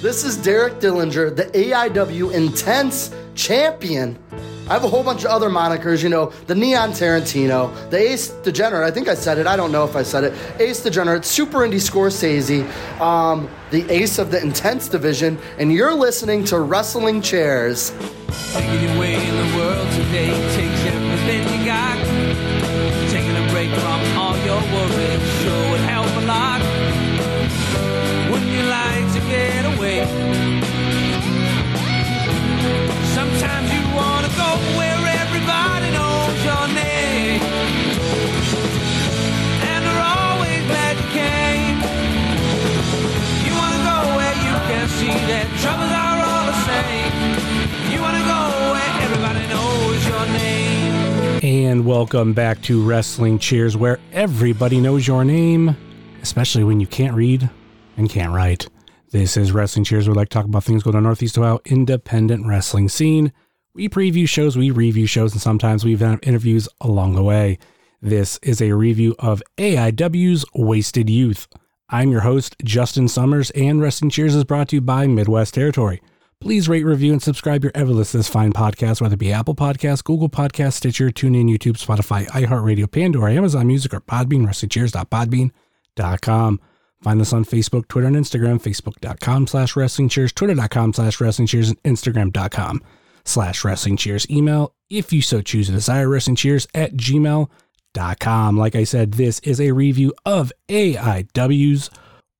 This is Derek Dillinger, the AIW Intense Champion. I have a whole bunch of other monikers, you know, the Neon Tarantino, the Ace Degenerate, I think I said it, I don't know if I said it, Ace Degenerate, Super Indy Scorsese, um, the Ace of the Intense Division, and you're listening to Wrestling Cheers. And welcome back to Wrestling Cheers, where everybody knows your name, especially when you can't read and can't write. This is Wrestling Cheers. We like to talk about things going on Northeast Ohio independent wrestling scene. We preview shows, we review shows, and sometimes we have interviews along the way. This is a review of AIW's Wasted Youth. I'm your host, Justin Summers, and Wrestling Cheers is brought to you by Midwest Territory. Please rate, review, and subscribe your ever this fine podcast, whether it be Apple Podcasts, Google Podcasts, Stitcher, TuneIn, YouTube, Spotify, iHeartRadio, Pandora, Amazon Music, or Podbean, WrestlingCheers.podbean.com. Find us on Facebook, Twitter, and Instagram, facebook.com slash wrestling cheers, twitter.com slash wrestling cheers, and instagram.com slash wrestling cheers. Email, if you so choose to desire, wrestling cheers at gmail.com. Like I said, this is a review of AIW's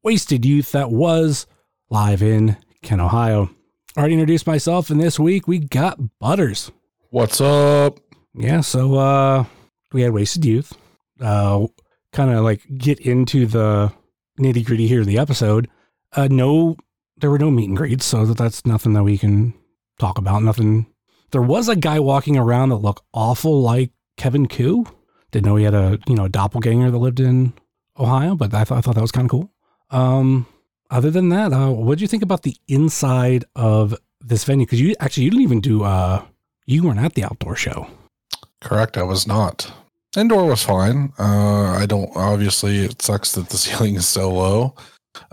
Wasted Youth that was live in Kent, Ohio. Already introduced myself, and this week we got Butters. What's up? Yeah, so uh we had Wasted Youth. Uh kind of like get into the nitty gritty here of the episode. Uh no there were no meet and greets, so that that's nothing that we can talk about. Nothing there was a guy walking around that looked awful like Kevin Ku. Didn't know he had a you know a doppelganger that lived in Ohio, but I thought I thought that was kind of cool. Um other than that, uh, what did you think about the inside of this venue? Because you actually you didn't even do uh you weren't at the outdoor show. Correct, I was not. Indoor was fine. Uh, I don't. Obviously, it sucks that the ceiling is so low.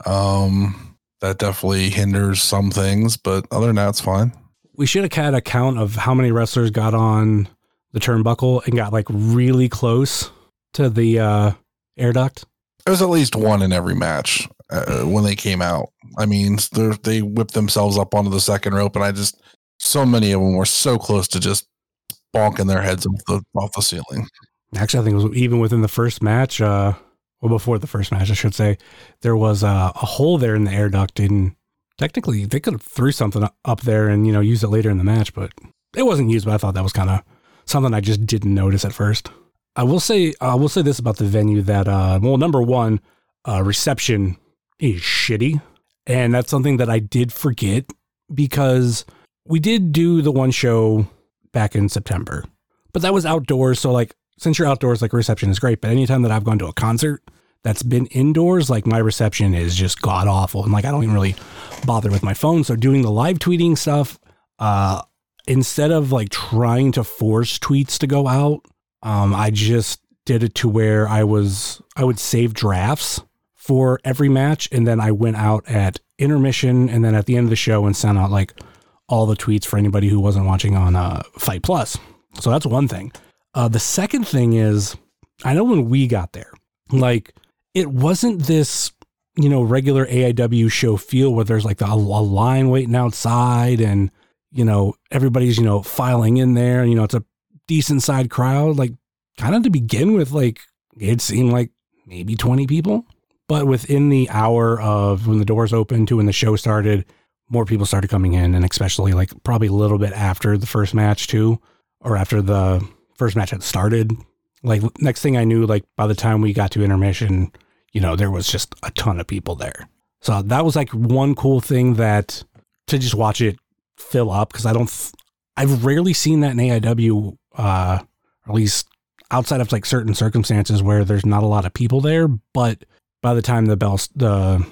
Um, that definitely hinders some things, but other than that, it's fine. We should have had a count of how many wrestlers got on the turnbuckle and got like really close to the uh, air duct. There was at least one in every match uh, when they came out. I mean, they whipped themselves up onto the second rope, and I just so many of them were so close to just bonking their heads off the off the ceiling. Actually, I think it was even within the first match. Uh, well, before the first match, I should say, there was uh, a hole there in the air duct, and technically they could have threw something up there and you know used it later in the match, but it wasn't used. But I thought that was kind of something I just didn't notice at first. I will say, I will say this about the venue that, uh, well, number one, uh, reception is shitty, and that's something that I did forget because we did do the one show back in September, but that was outdoors. So like, since you're outdoors, like reception is great. But anytime that I've gone to a concert that's been indoors, like my reception is just god awful, and like I don't even really bother with my phone. So doing the live tweeting stuff, uh, instead of like trying to force tweets to go out, um, I just did it to where I was I would save drafts for every match, and then I went out at intermission, and then at the end of the show, and sent out like all the tweets for anybody who wasn't watching on uh, FITE+. So that's one thing. Uh, the second thing is, I know when we got there, like it wasn't this, you know, regular AIW show feel where there's like a, line waiting outside and, you know, everybody's, you know, filing in there. And, You know, it's a decent side crowd. Like, kind of to begin with, like, it seemed like maybe 20 people. But within the hour of when the doors opened to when the show started, more people started coming in. And especially like probably a little bit after the first match, too, or after the first match had started. Like, next thing I knew, like, by the time we got to intermission, you know, there was just a ton of people there. So that was like one cool thing that to just watch it fill up because I don't, th- I've rarely seen that in AIW, uh, at least outside of like certain circumstances where there's not a lot of people there. But by the time the bell, the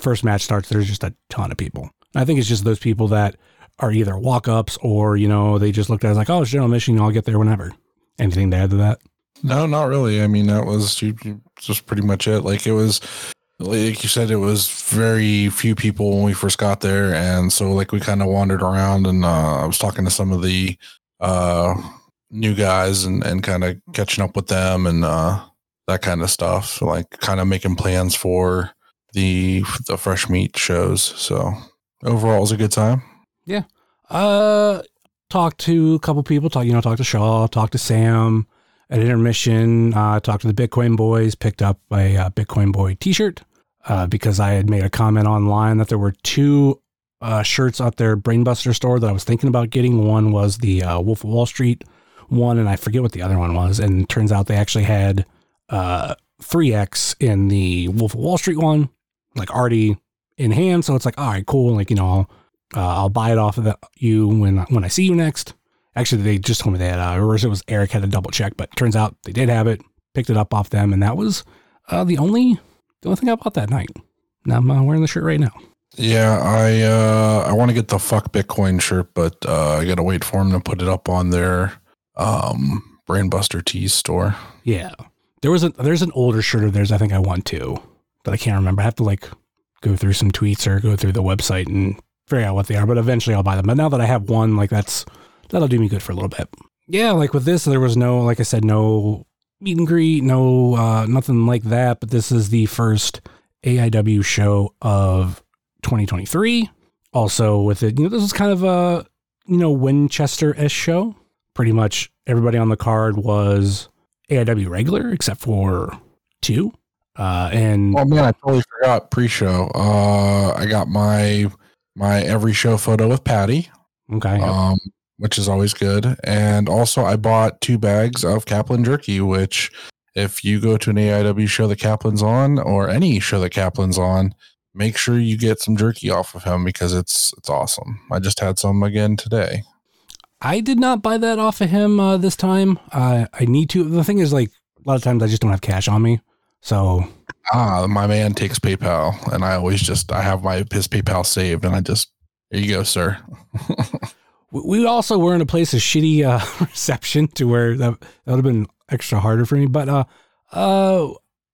first match starts, there's just a ton of people. I think it's just those people that are either walk ups or, you know, they just looked at it like, oh, it's general mission, I'll get there whenever. Anything to add to that? No, not really. I mean, that was you, you- just pretty much it. Like it was like you said, it was very few people when we first got there, and so like we kind of wandered around, and uh, I was talking to some of the uh, new guys and and kind of catching up with them and uh, that kind of stuff, like kind of making plans for the the fresh meat shows. So overall, it was a good time. Yeah. Uh, talked to a couple people. Talk, you know, talked to Shaw, talked to Sam at intermission. Uh, talked to the Bitcoin boys. Picked up a uh, Bitcoin boy T-shirt uh, because I had made a comment online that there were two uh, shirts at their Brainbuster store that I was thinking about getting. One was the uh, Wolf of Wall Street one, and I forget what the other one was. And turns out they actually had uh 3x in the Wolf of Wall Street one, like already in hand. So it's like, all right, cool. Like you know, I'll uh, I'll buy it off of the, you when when I see you next. Actually, they just told me that, uh, or it was Eric had to double check, but turns out they did have it. Picked it up off them, and that was uh, the only the only thing I bought that night. Now I'm uh, wearing the shirt right now. Yeah, I uh, I want to get the fuck Bitcoin shirt, but uh, I gotta wait for them to put it up on their um, Brainbuster Tees store. Yeah, there was a there's an older shirt of theirs I think I want too, but I can't remember. I have to like go through some tweets or go through the website and figure out what they are. But eventually I'll buy them. But now that I have one, like that's that'll do me good for a little bit. Yeah, like with this, there was no like I said, no meet and greet, no uh, nothing like that. But this is the first AIW show of 2023. Also with it, you know, this was kind of a you know Winchester ish show. Pretty much everybody on the card was AIW regular except for two. Uh, and Oh man, I totally forgot pre-show. Uh, I got my my every show photo with Patty, okay, um, which is always good. And also, I bought two bags of Kaplan jerky, which if you go to an AIW show that Kaplan's on, or any show that Kaplan's on, make sure you get some jerky off of him because it's it's awesome. I just had some again today. I did not buy that off of him uh, this time. Uh, I need to. The thing is, like a lot of times I just don't have cash on me, so Ah, my man takes PayPal, and I always just I have my his PayPal saved, and I just here you go, sir. we- also were in a place of shitty uh, reception to where that, that would have been extra harder for me. But uh, uh,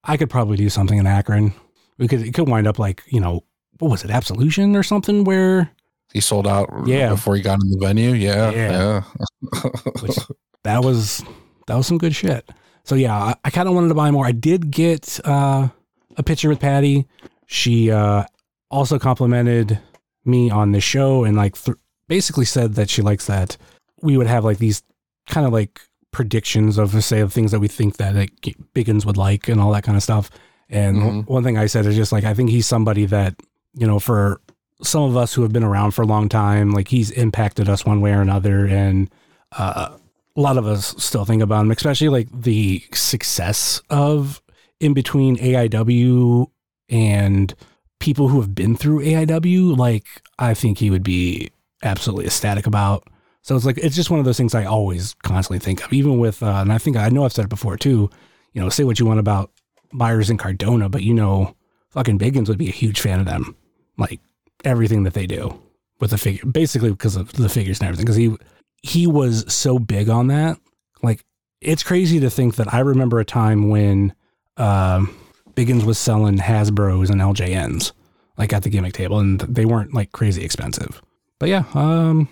I could probably do something in Akron. We could it could wind up like you know what was it, Absolution or something where He sold out Yeah. before he got in the venue. Yeah, Yeah. yeah. which that was that was some good shit. So yeah, I, I kind of wanted to buy more. I did get uh, a picture with Patty. She uh, also complimented me on the show and like th- basically said that she likes that we would have like these kind of like predictions of say of things that we think that like, Biggins would like and all that kind of stuff. And Mhm. one thing I said is just like I think he's somebody that you know for some of us who have been around for a long time, like he's impacted us one way or another, and uh, a lot of us still think about him, especially like the success of in between AIW and people who have been through AIW. Like, I think he would be absolutely ecstatic about. So it's like it's just one of those things I always constantly think of, even with, uh, and I think I know I've said it before too. You know, say what you want about Myers and Cardona, but you know, fucking Biggins would be a huge fan of them, like everything that they do with the figure, basically because of the figures and everything. Because he he was so big on that. Like it's crazy to think that I remember a time when um, Biggins was selling Hasbro's and LJNs like at the gimmick table, and they weren't like crazy expensive. But yeah, um,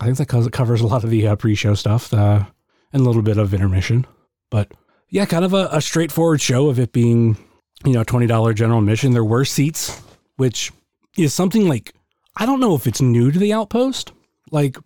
I think that covers- covers a lot of the uh, pre-show stuff uh, and a little bit of intermission. But yeah, kind of a, a straightforward show of it being you know twenty dollar general admission. There were seats, which is something like I don't know if it's new to the Outpost. Like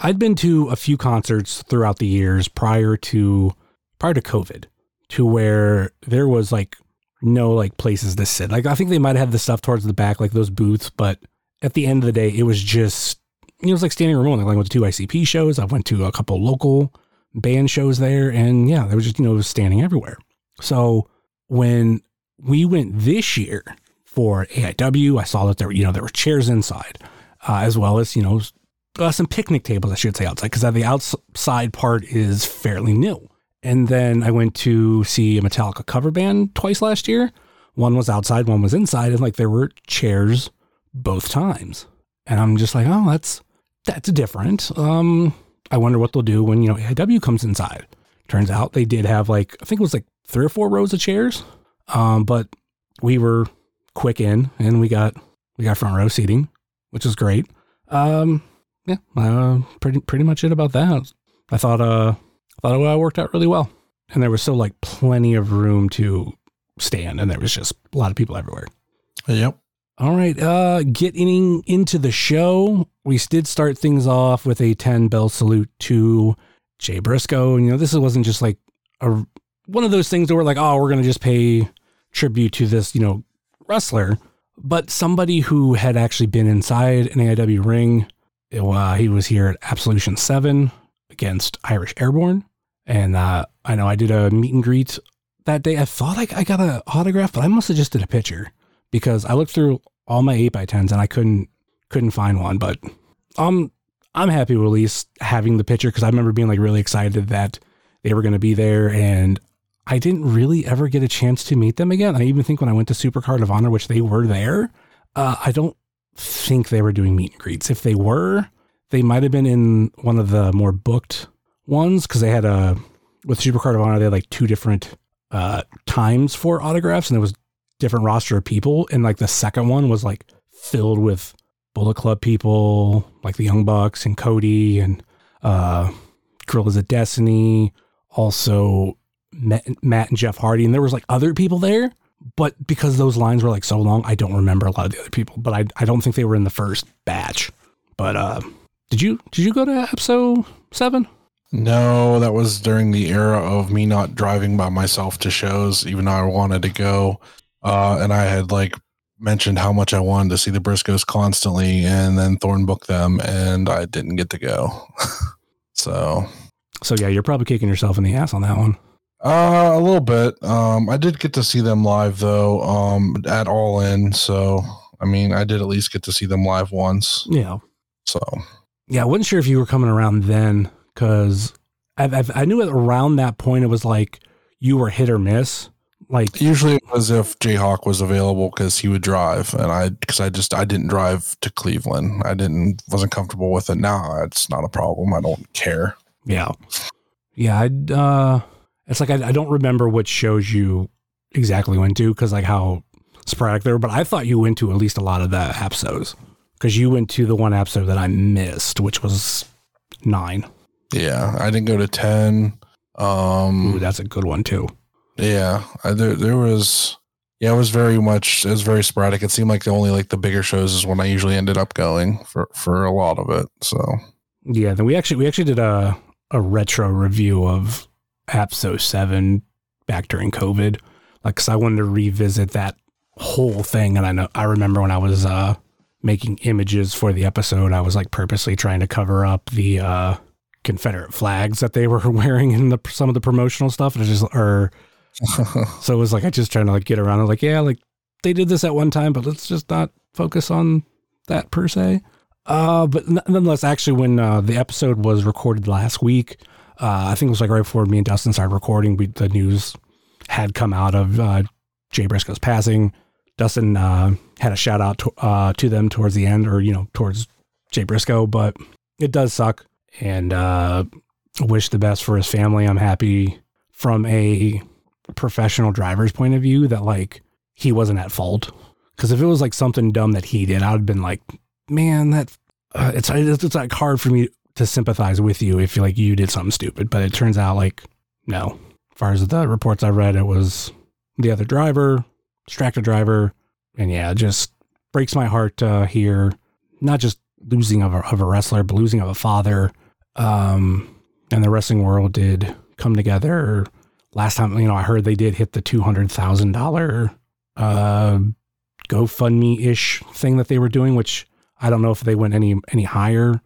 I'd been to a few concerts throughout the years prior to prior to COVID, to where there was like no like places to sit. Like I think they might have the stuff towards the back, like those booths, but at the end of the day, it was just you know it was like standing room only. Like I went to two ICP shows. I went to a couple local band shows there, and yeah, there was just you know standing everywhere. So when we went this year for AIW, I saw that there you know there were chairs inside, uh, as well as you know uh, some picnic tables, I should say, outside, because the outside part is fairly new. And then I went to see a Metallica cover band twice last year. One was outside, one was inside, and like there were chairs both times. And I'm just like, oh, that's that's different. Um, I wonder what they'll do when you know AIW comes inside. Turns out they did have like I think it was like three or four rows of chairs. Um, but we were quick in, and we got we got front row seating, which is great. Um, yeah, uh, pretty pretty much it about that. I thought uh I thought it worked out really well, and there was still like plenty of room to stand, and there was just a lot of people everywhere. Yep. All right, uh, getting into the show, we did start things off with a 10 bell salute to Jay Briscoe. And, you know, this wasn't just like a one of those things that we're like, oh, we're going to just pay tribute to this, you know, wrestler, but somebody who had actually been inside an AIW ring. Uh, he was here at Absolution 7 against Irish Airborne. And uh, I know I did a meet and greet that day. I thought I, I got an autograph, but I must have just did a picture because I looked through all my 8 by 10s and I couldn't couldn't find one, but um I'm happy with at least having the picture because I remember being like really excited that they were going to be there and I didn't really ever get a chance to meet them again. I even think when I went to Supercard of Honor, which they were there, uh, I don't think they were doing meet and greets. If they were, they might have been in one of the more booked ones because they had a with Supercard of Honor they had like two different uh, times for autographs and there was different roster of people and like the second one was like filled with Bullet Club people like the Young Bucks and Cody and uh, Guerrillas of Destiny, also Matt, Matt and Jeff Hardy, and there was like other people there. But because those lines were like so long, I don't remember a lot of the other people. But I I don't think they were in the first batch. But uh, did you did you go to episode seven? No, that was during the era of me not driving by myself to shows, even though I wanted to go. Uh, and I had like mentioned how much I wanted to see the Briscoes constantly, and then Thorne booked them, and I didn't get to go. so, so yeah, you're probably kicking yourself in the ass on that one. Uh, a little bit. Um, I did get to see them live though. Um, at All In. So, I mean, I did at least get to see them live once. Yeah. So, yeah, I wasn't sure if you were coming around then because I, I knew around that point it was like you were hit or miss. Like usually it was if Jayhawk was available because he would drive, and I because I just I didn't drive to Cleveland. I didn't wasn't comfortable with it. Now it's not a problem. I don't care. Yeah, yeah. I uh, it's like I, I don't remember what shows you exactly went to because like how sporadic they were, but I thought you went to at least a lot of the episodes because you went to the one episode that I missed, which was nine. Yeah, I didn't go to ten. Um, Ooh, that's a good one too. Yeah, I, there there was yeah, it was very much it was very sporadic. It seemed like the only like the bigger shows is when I usually ended up going for for a lot of it. So yeah, then we actually we actually did a a retro review of Abso seven back during COVID, like because I wanted to revisit that whole thing, and I know I remember when I was uh making images for the episode, I was like purposely trying to cover up the uh Confederate flags that they were wearing in the some of the promotional stuff, and just or so it was like I just trying to like get around. it. like, yeah, like they did this at one time, but let's just not focus on that per se. Uh, but nonetheless, actually, when uh, the episode was recorded last week, uh, I think it was like right before me and Dustin started recording, we, the news had come out of uh, Jay Briscoe's passing. Dustin uh, had a shout out to, uh, to them towards the end, or you know, towards Jay Briscoe. But it does suck, and uh, wish the best for his family. I'm happy from a professional driver's point of view that like he wasn't at fault. Because if it was like something dumb that he did, I would have been like, man, that uh, it's it's like hard for me to sympathize with you if you like you did something stupid. But it turns out like no. As far as the reports I read, it was the other driver, distracted driver, and yeah, it just breaks my heart to hear not just losing of a, of a wrestler, but losing of a father. Um, and the wrestling world did come together last time, you know, I heard they did hit the two hundred thousand dollar uh, GoFundMe ish thing that they were doing, which I don't know if they went any any higher,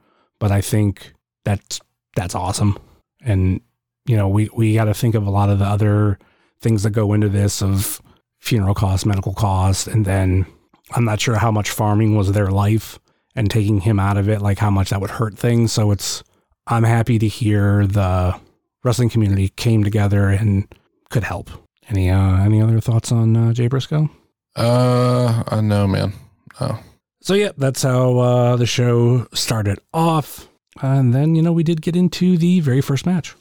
but I think that's that's awesome. And you know, we we got to think of a lot of the other things that go into this of funeral costs, medical costs, and then I'm not sure how much farming was their life and taking him out of it, like how much that would hurt things. So it's I'm happy to hear the wrestling community came together and could help. Any uh, any other thoughts on uh, Jay Briscoe? Uh, uh no, man. Oh. So yeah, that's how uh, the show started off, and then you know we did get into the very first match.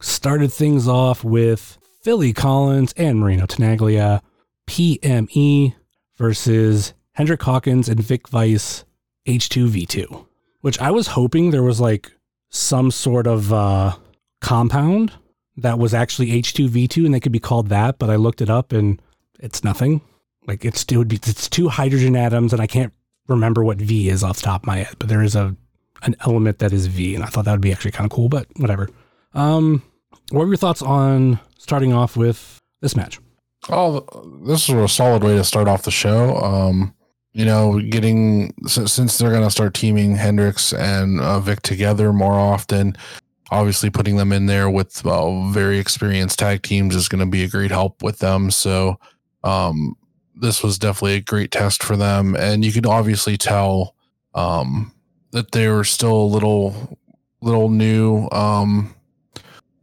Started things off with Philly Collins and Marino Tenaglia PME versus Hendrik Hawkins and Vic Vice H2V2, which I was hoping there was like some sort of uh, compound that was actually H2V2 and they could be called that, but I looked it up and it's nothing. Like it's it would be it's two hydrogen atoms and I can't remember what V is off the top of my head, but there is a an element that is V and I thought that would be actually kind of cool, but whatever. Um what were your thoughts on starting off with this match? Oh, this is a solid way to start off the show. Um, you know, getting since they're going to start teaming Hendricks and uh, Vic together more often, obviously putting them in there with uh, very experienced tag teams is going to be a great help with them. So, um, this was definitely a great test for them, and you can obviously tell um, that they were still a little, little new. Um,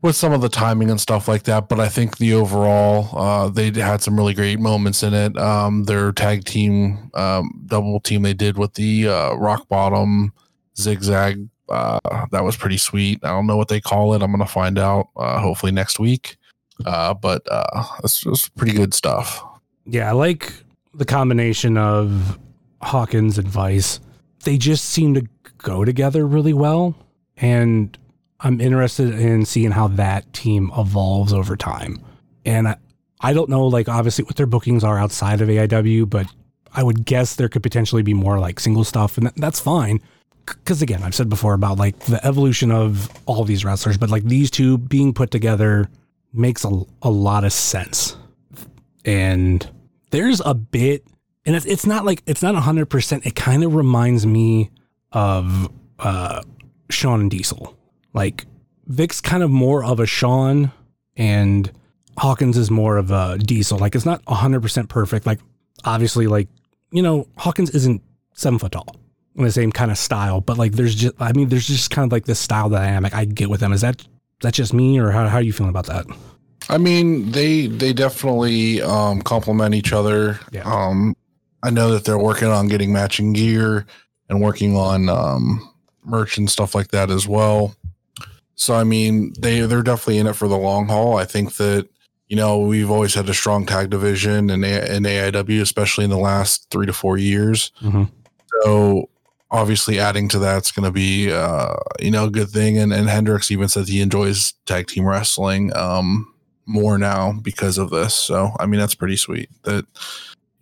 with some of the timing and stuff like that. But I think the overall, uh, they had some really great moments in it. Um, their tag team, um, double team they did with the uh, rock bottom zigzag, uh, that was pretty sweet. I don't know what they call it. I'm to find out uh, hopefully next week. Uh, but uh, it's, it's pretty good stuff. Yeah, I like the combination of Hawkins and Vice. They just seem to go together really well. And I'm interested in seeing how that team evolves over time. And I, I don't know, like, obviously, what their bookings are outside of AIW, but I would guess there could potentially be more like single stuff, and that, that's fine. Because again, I've said before about like the evolution of all these wrestlers, but like these two being put together makes a, a lot of sense. And there's a bit, and it's, it's not like it's not 100%. It kind of reminds me of uh, and Diesel like Vic's kind of more of a Sean, and Hawkins is more of a Diesel. Like it's not 100% perfect. Like obviously like, you know, Hawkins isn't seven foot tall in the same kind of style, but like there's just, I mean, there's just kind of like this style dynamic I get with them. Is that that, is that just me or how, how are you feeling about that? I mean, they, they definitely um, complement each other. Yeah. Um, I know that they're working on getting matching gear and working on um, merch and stuff like that as well. So I mean, they they're definitely in it for the long haul. I think that you know we've always had a strong tag division in, in AIW, especially in the last three to four years. Mm-hmm. So obviously, adding to that's going to be uh, you know a good thing. And and Hendricks even says he enjoys tag team wrestling um, more now because of this. So I mean, that's pretty sweet that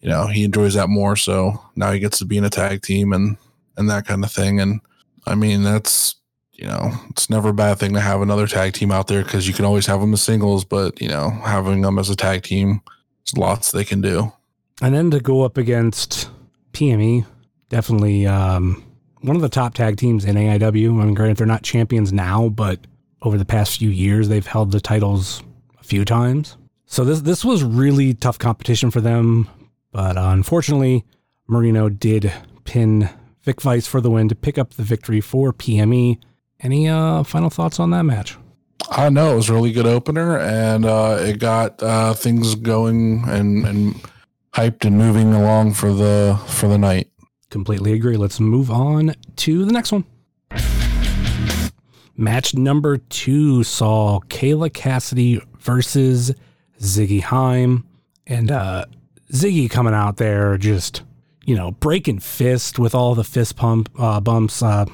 you know he enjoys that more. So now he gets to be in a tag team and and that kind of thing. And I mean, that's you know, it's never a bad thing to have another tag team out there because you can always have them as singles, but you know, having them as a tag team, there's lots they can do. And then to go up against PME, definitely um, one of the top tag teams in AIW. I mean, granted, they're not champions now, but over the past few years, they've held the titles few times. So this this was really tough competition for them, but uh, unfortunately, Marino did pin Vic Vice for the win to pick up the victory for PME. Any uh, final thoughts on that match? I know it was a really good opener, and uh, it got uh, things going and, and hyped and moving along for the for the night. Completely agree. Let's move on to the next one. Match number two saw Kayla Cassidy versus Ziggy Haim. and uh, Ziggy coming out there just you know breaking fist with all the fist pump uh, bumps. Uh,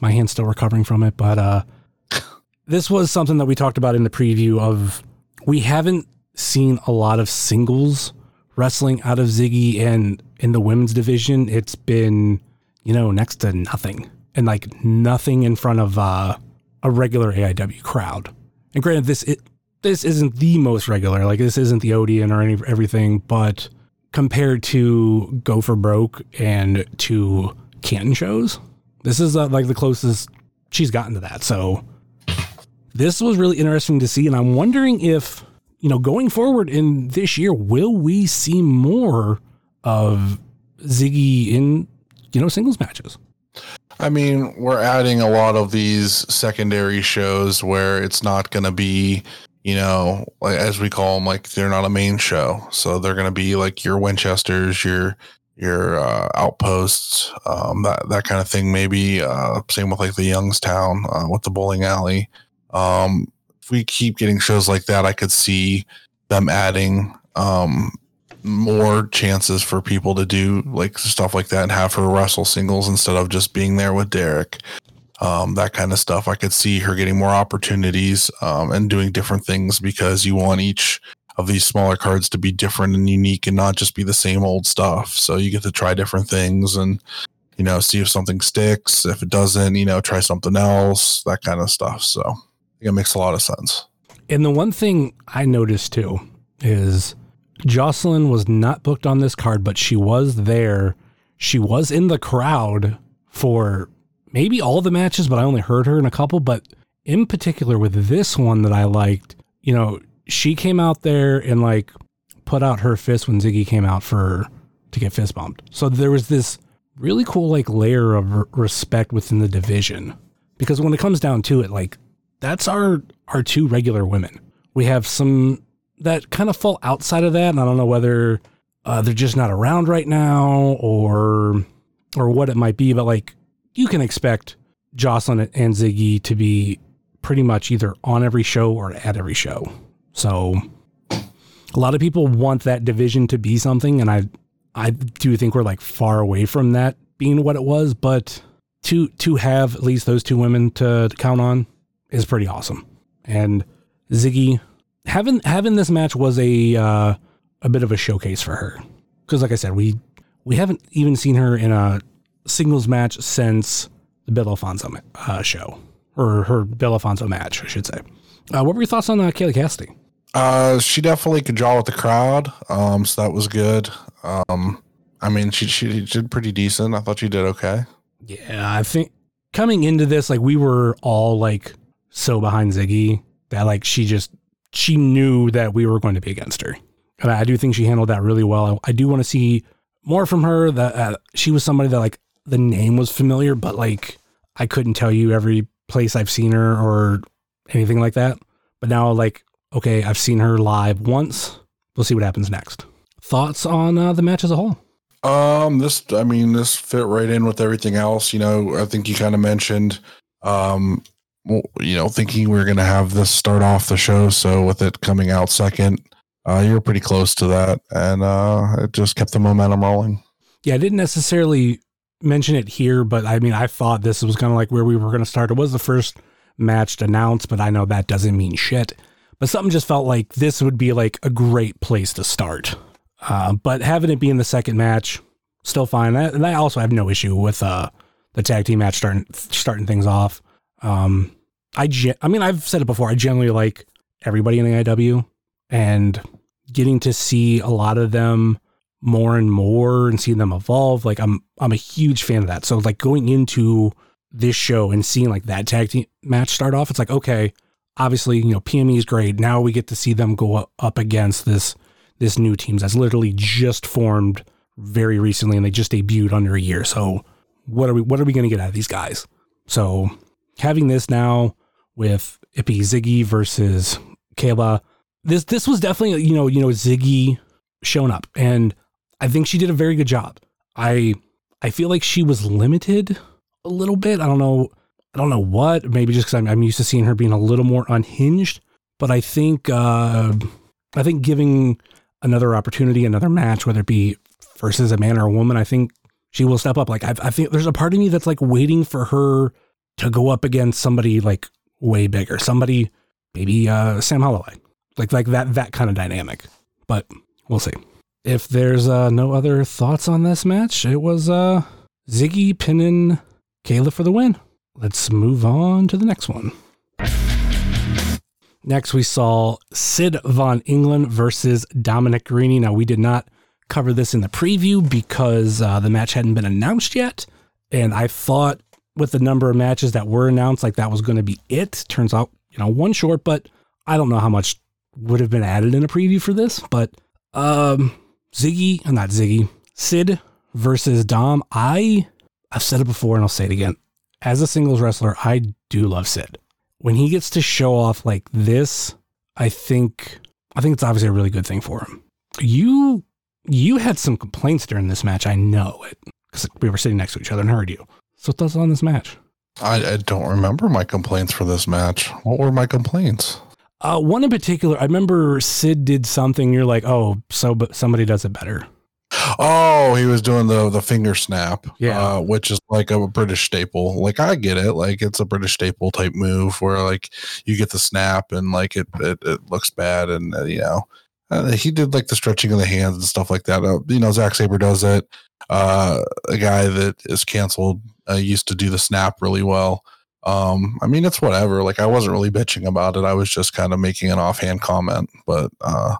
my hand's still recovering from it, but uh, this was something that we talked about in the preview of we haven't seen a lot of singles wrestling out of Ziggy and in the women's division it's been you know next to nothing and like nothing in front of uh, a regular AIW crowd. And granted this it this isn't the most regular like this isn't the Odeon or any everything but compared to Go for Broke and to Canton shows this is uh, like the closest she's gotten to that. So this was really interesting to see. And I'm wondering if, you know, going forward in this year, will we see more of Ziggy in, you know, singles matches? I mean, we're adding a lot of these secondary shows where it's not going to be, you know, as we call them, like they're not a main show. So they're going to be like your Winchesters, your your uh, outposts, um, that that kind of thing. Maybe uh, same with like the Youngstown uh, with the bowling alley. Um, if we keep getting shows like that, I could see them adding um, more chances for people to do like stuff like that and have her wrestle singles instead of just being there with Derek. Um, that kind of stuff. I could see her getting more opportunities um, and doing different things because you want each of these smaller cards to be different and unique and not just be the same old stuff. So you get to try different things and you know see if something sticks. If it doesn't, you know, try something else. That kind of stuff. So it makes a lot of sense. And the one thing I noticed too is Jocelyn was not booked on this card, but she was there. She was in the crowd for maybe all the matches, but I only heard her in a couple. But in particular, with this one that I liked, you know, she came out there and like put out her fist when Ziggy came out for to get fist bumped. So there was this really cool like layer of respect within the division because when it comes down to it, like that's our our two regular women. We have some that kind of fall outside of that, and I don't know whether uh, they're just not around right now or or what it might be. But like you can expect Jocelyn and Ziggy to be pretty much either on every show or at every show. So a lot of people want that division to be something, and I I do think we're like far away from that being what it was, but to to have at least those two women to, count on is pretty awesome. And Ziggy having having this match was a uh, a bit of a showcase for her because, like I said, we we haven't even seen her in a singles match since the Bill Alfonso uh, show or her Bill Alfonso match, I should say. Uh, what were your thoughts on uh, Kaylee Cassidy? Uh, she definitely could draw with the crowd. Um, so that was good. Um, I mean, she she did pretty decent. I thought she did okay. Yeah, I think coming into this, like we were all like so behind Ziggy that like she just she knew that we were going to be against her, and I do think she handled that really well. I, I do want to see more from her. That uh, she was somebody that like the name was familiar, but like I couldn't tell you every place I've seen her or anything like that. But now, like, okay, I've seen her live once. We'll see what happens next. Thoughts on uh, the match as a whole? Um, this, I mean, this fit right in with everything else. You know, I think you kind of mentioned, um, well, you know, thinking we are going to have this start off the show. So with it coming out second, uh, you're pretty close to that, and uh, it just kept the momentum rolling. Yeah, I didn't necessarily mention it here, but I mean, I thought this was kind of like where we were going to start. It was the first match announced, but I know that doesn't mean shit. But something just felt like this would be like a great place to start. Uh, but having it be in the second match, still fine. That, and I also have no issue with uh, the tag team match starting starting things off. Um, I gen- I mean, I've said it before. I generally like everybody in the IW, and getting to see a lot of them more and more and seeing them evolve. Like I'm I'm a huge fan of that. So like going into this show and seeing like that tag team match start off, it's like okay, obviously you know PME is great. Now we get to see them go up against this this new team that's literally just formed very recently and they just debuted under a year. So what are we what are we going to get out of these guys? So having this now with Ippy Ziggy versus Kayla, this this was definitely you know you know Ziggy shown up and I think she did a very good job. I I feel like she was limited a little bit. I don't know I don't know what. Maybe just because I'm, I'm used to seeing her being a little more unhinged. But I think uh, I think giving another opportunity, another match, whether it be versus a man or a woman, I think she will step up. Like I, I think there's a part of me that's like waiting for her to go up against somebody like way bigger, somebody maybe uh, Sam Holloway, like like that that kind of dynamic. But we'll see. If there's uh, no other thoughts on this match, it was uh, Ziggy pinning Kayla for the win. Let's move on to the next one. Next, we saw Sid Von England versus Dominic Garrini. Now, we did not cover this in the preview because uh, the match hadn't been announced yet. And I thought with the number of matches that were announced, like that was going to be it. Turns out, you know, one short, but I don't know how much would have been added in a preview for this. But um, Ziggy, uh, not Ziggy, Sid versus Dom. I, I've said it before and I'll say it again. As a singles wrestler, I do love Sid when he gets to show off like this, I think I think it's obviously a really good thing for him. You you had some complaints during this match. I know it because we were sitting next to each other and heard you. So thoughts on this match? I, I don't remember my complaints for this match. What were my complaints? Uh, one in particular, I remember Sid did something. You're like, oh, so but somebody does it better. Oh, he was doing the the finger snap, Yeah. uh, which is like a British staple. Like I get it, like it's a British staple type move where like you get the snap and like it it, it looks bad, and uh, you know uh, he did like the stretching of the hands and stuff like that. Uh, you know, Zack Sabre does it. Uh, a guy that is canceled uh, used to do the snap really well. Um, I mean, it's whatever. Like I wasn't really bitching about it. I was just kind of making an offhand comment, but uh,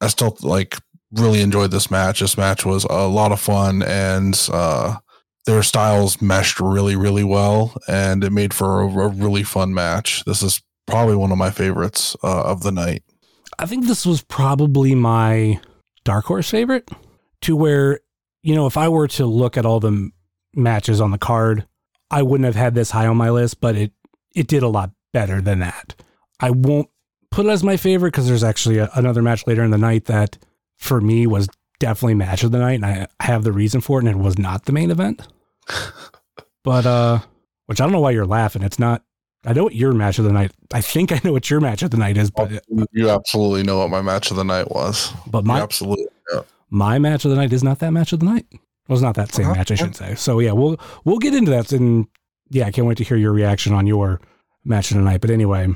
I still like really enjoyed this match. This match was a lot of fun, and uh, their styles meshed really, really well, and it made for a, a really fun match. This is probably one of my favorites uh, of the night. I think this was probably my dark horse favorite to where, you know, if I were to look at all the matches on the card, I wouldn't have had this high on my list, but it, it did a lot better than that. I won't put it as my favorite because there's actually a, another match later in the night that for me was definitely match of the night. And I have the reason for it. And it was not the main event, but, uh, which I don't know why you're laughing. It's not, I know what your match of the night. I think I know what your match of the night is, but You absolutely know what my match of the night was. but You my absolutely. know. my match of the night is not that match of the night. Well, it's not that same Uh-huh. match, I should say. So yeah, we'll we'll get into that. And yeah, I can't wait to hear your reaction on your match tonight. But anyway,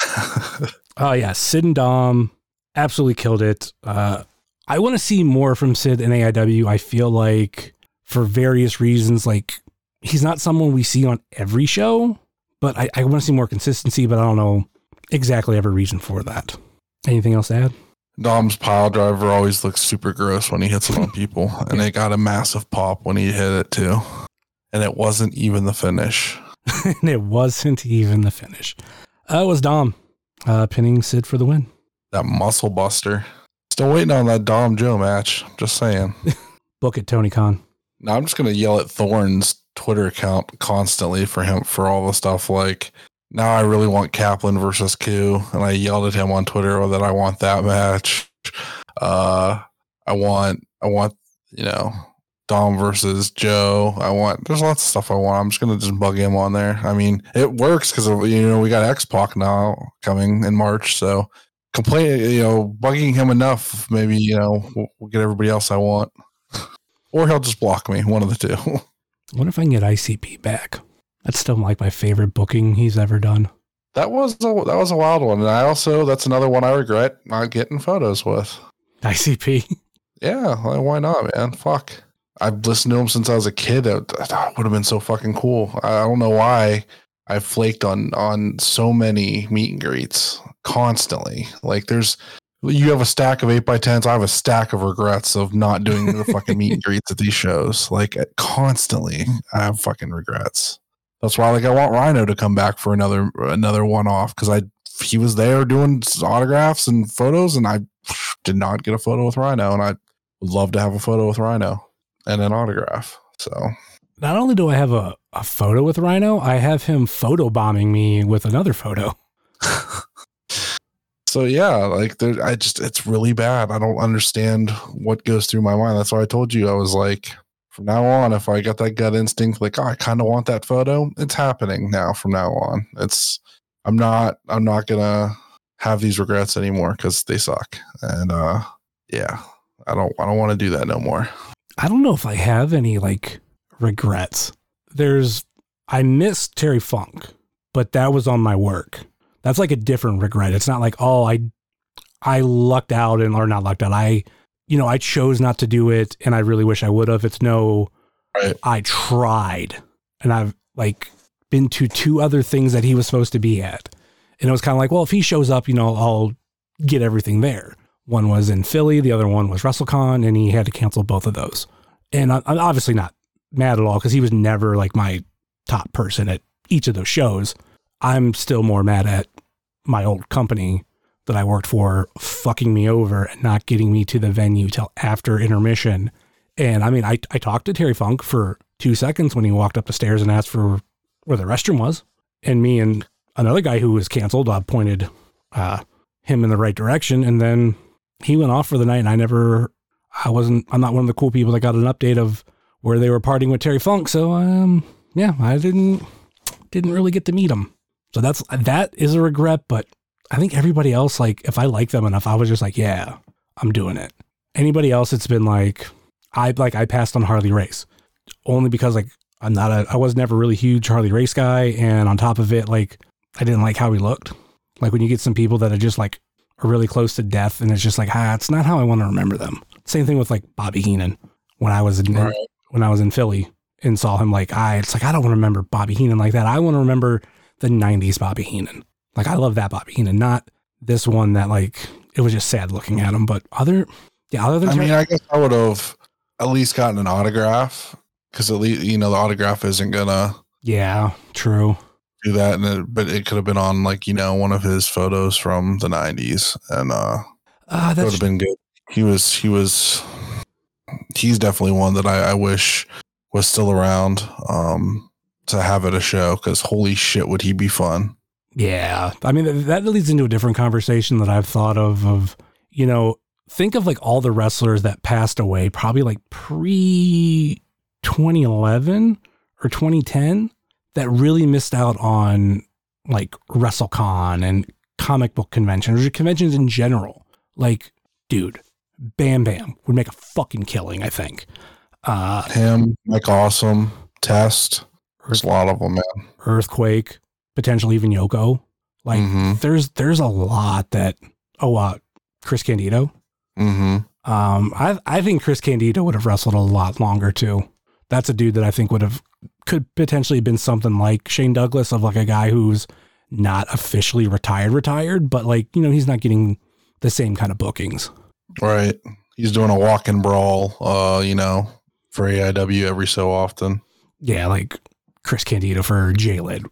oh yeah, Sid and Dom absolutely killed it. Uh, I want to see more from Sid in AIW. I feel like for various reasons, like he's not someone we see on every show, but I, I want to see more consistency. But I don't know exactly every reason for that. Anything else to add? Dom's pile driver always looks super gross when he hits it on people, and it got a massive pop when he hit it too. And it wasn't even the finish. and it wasn't even the finish. Uh, it was Dom uh, pinning Sid for the win. That muscle buster. Still waiting on that Dom Joe match. Just saying. Book it, Tony Khan. Now I'm just gonna yell at Thorne's Twitter account constantly for him for all the stuff like now I really want Kaplan versus Q, and I yelled at him on Twitter that I want that match. Uh, I want I want you know Dom versus Joe. I want there's lots of stuff I want. I'm just gonna just bug him on there. I mean, it works because you know we got X Pac now coming in March, so complain you know bugging him enough maybe you know we'll, we'll get everybody else I want, or he'll just block me. One of the two. I wonder if I can get ICP back. That's still like my favorite booking he's ever done. That was a, that was a wild one, and I also that's another one I regret not getting photos with. ICP. Yeah, like, why not, man? Fuck, I've listened to him since I was a kid. That would have been so fucking cool. I don't know why I flaked on on so many meet and greets constantly. Like, there's you have a stack of eight by tens. I have a stack of regrets of not doing the fucking meet and greets at these shows. Like, constantly, I have fucking regrets. That's why, like, I want Rhino to come back for another another one off because I he was there doing autographs and photos, and I did not get a photo with Rhino, and I would love to have a photo with Rhino and an autograph. So Not only do I have a, a photo with Rhino, I have him photo bombing me with another photo. so yeah, like there, I just it's really bad. I don't understand what goes through my mind. That's why I told you I was like, from now on, if I got that gut instinct, like oh, I kind of want that photo, it's happening now. From now on, it's I'm not I'm not gonna have these regrets anymore because they suck. And uh yeah, I don't I don't want to do that no more. I don't know if I have any like regrets. There's I miss Terry Funk, but that was on my work. That's like a different regret. It's not like, oh, I I lucked out and or not lucked out. I you know, I chose not to do it and I really wish I would have. It's no Right. I tried and I've like been to two other things that he was supposed to be at. And it was kind of like, well, if he shows up, you know, I'll get everything there. One was in Philly, the other one was WrestleCon, and he had to cancel both of those. And I'm obviously not mad at all because he was never like my top person at each of those shows. I'm still more mad at my old company that I worked for fucking me over and not getting me to the venue till after intermission. And I mean, I, I talked to Terry Funk for two seconds when he walked up the stairs and asked for where the restroom was. And me and another guy who was canceled uh, pointed uh, him in the right direction. And then he went off for the night. And I never, I wasn't, I'm not one of the cool people that got an update of where they were partying with Terry Funk. So, um, yeah, I didn't, didn't really get to meet him. So that's, that is a regret, but I think everybody else, like, if I like them enough, I was just like, yeah, I'm doing it. Anybody else, it's been like, I like, I passed on Harley Race only because, like, I'm not a, I was never really huge Harley Race guy. And on top of it, like, I didn't like how he looked. Like, when you get some people that are just like, are really close to death, and it's just like, ah, it's not how I want to remember them. Same thing with like Bobby Heenan when I was in, Right. when I was in Philly and saw him like I it's like I don't want to remember Bobby Heenan like that. I want to remember the 90s Bobby Heenan. Like I love that Bobby Heenan, not this one that like it was just sad looking at him, but other yeah, other than I mean, I guess I would have at least gotten an autograph because at least you know the autograph isn't gonna yeah, true. do that, and it, but it could have been on like you know one of his photos from the '90s, and uh, Uh that would have been good. He was he was he's definitely one that I, I wish was still around um to have at a show because holy shit would he be fun. Yeah. I mean, that leads into a different conversation that I've thought of, of, you know, think of like all the wrestlers that passed away, probably like pre 2011 or 2010 that really missed out on like WrestleCon and comic book conventions or conventions in general. Like, dude, Bam Bam would make a fucking killing, I think. Uh, Him, Mike Awesome, Test. There's a lot of them, man. Earthquake, potentially even Yoko. Like, Mhm. there's there's a lot that oh uh Chris Candido. Mm-hmm. Um I I think Chris Candido would have wrestled a lot longer too. That's a dude that I think would have could potentially been something like Shane Douglas of like a guy who's not officially retired retired, but like, you know, he's not getting the same kind of bookings. Right. He's doing a walk and brawl, uh, you know, for AIW every so often. Yeah, like Chris Candido for J-Lid.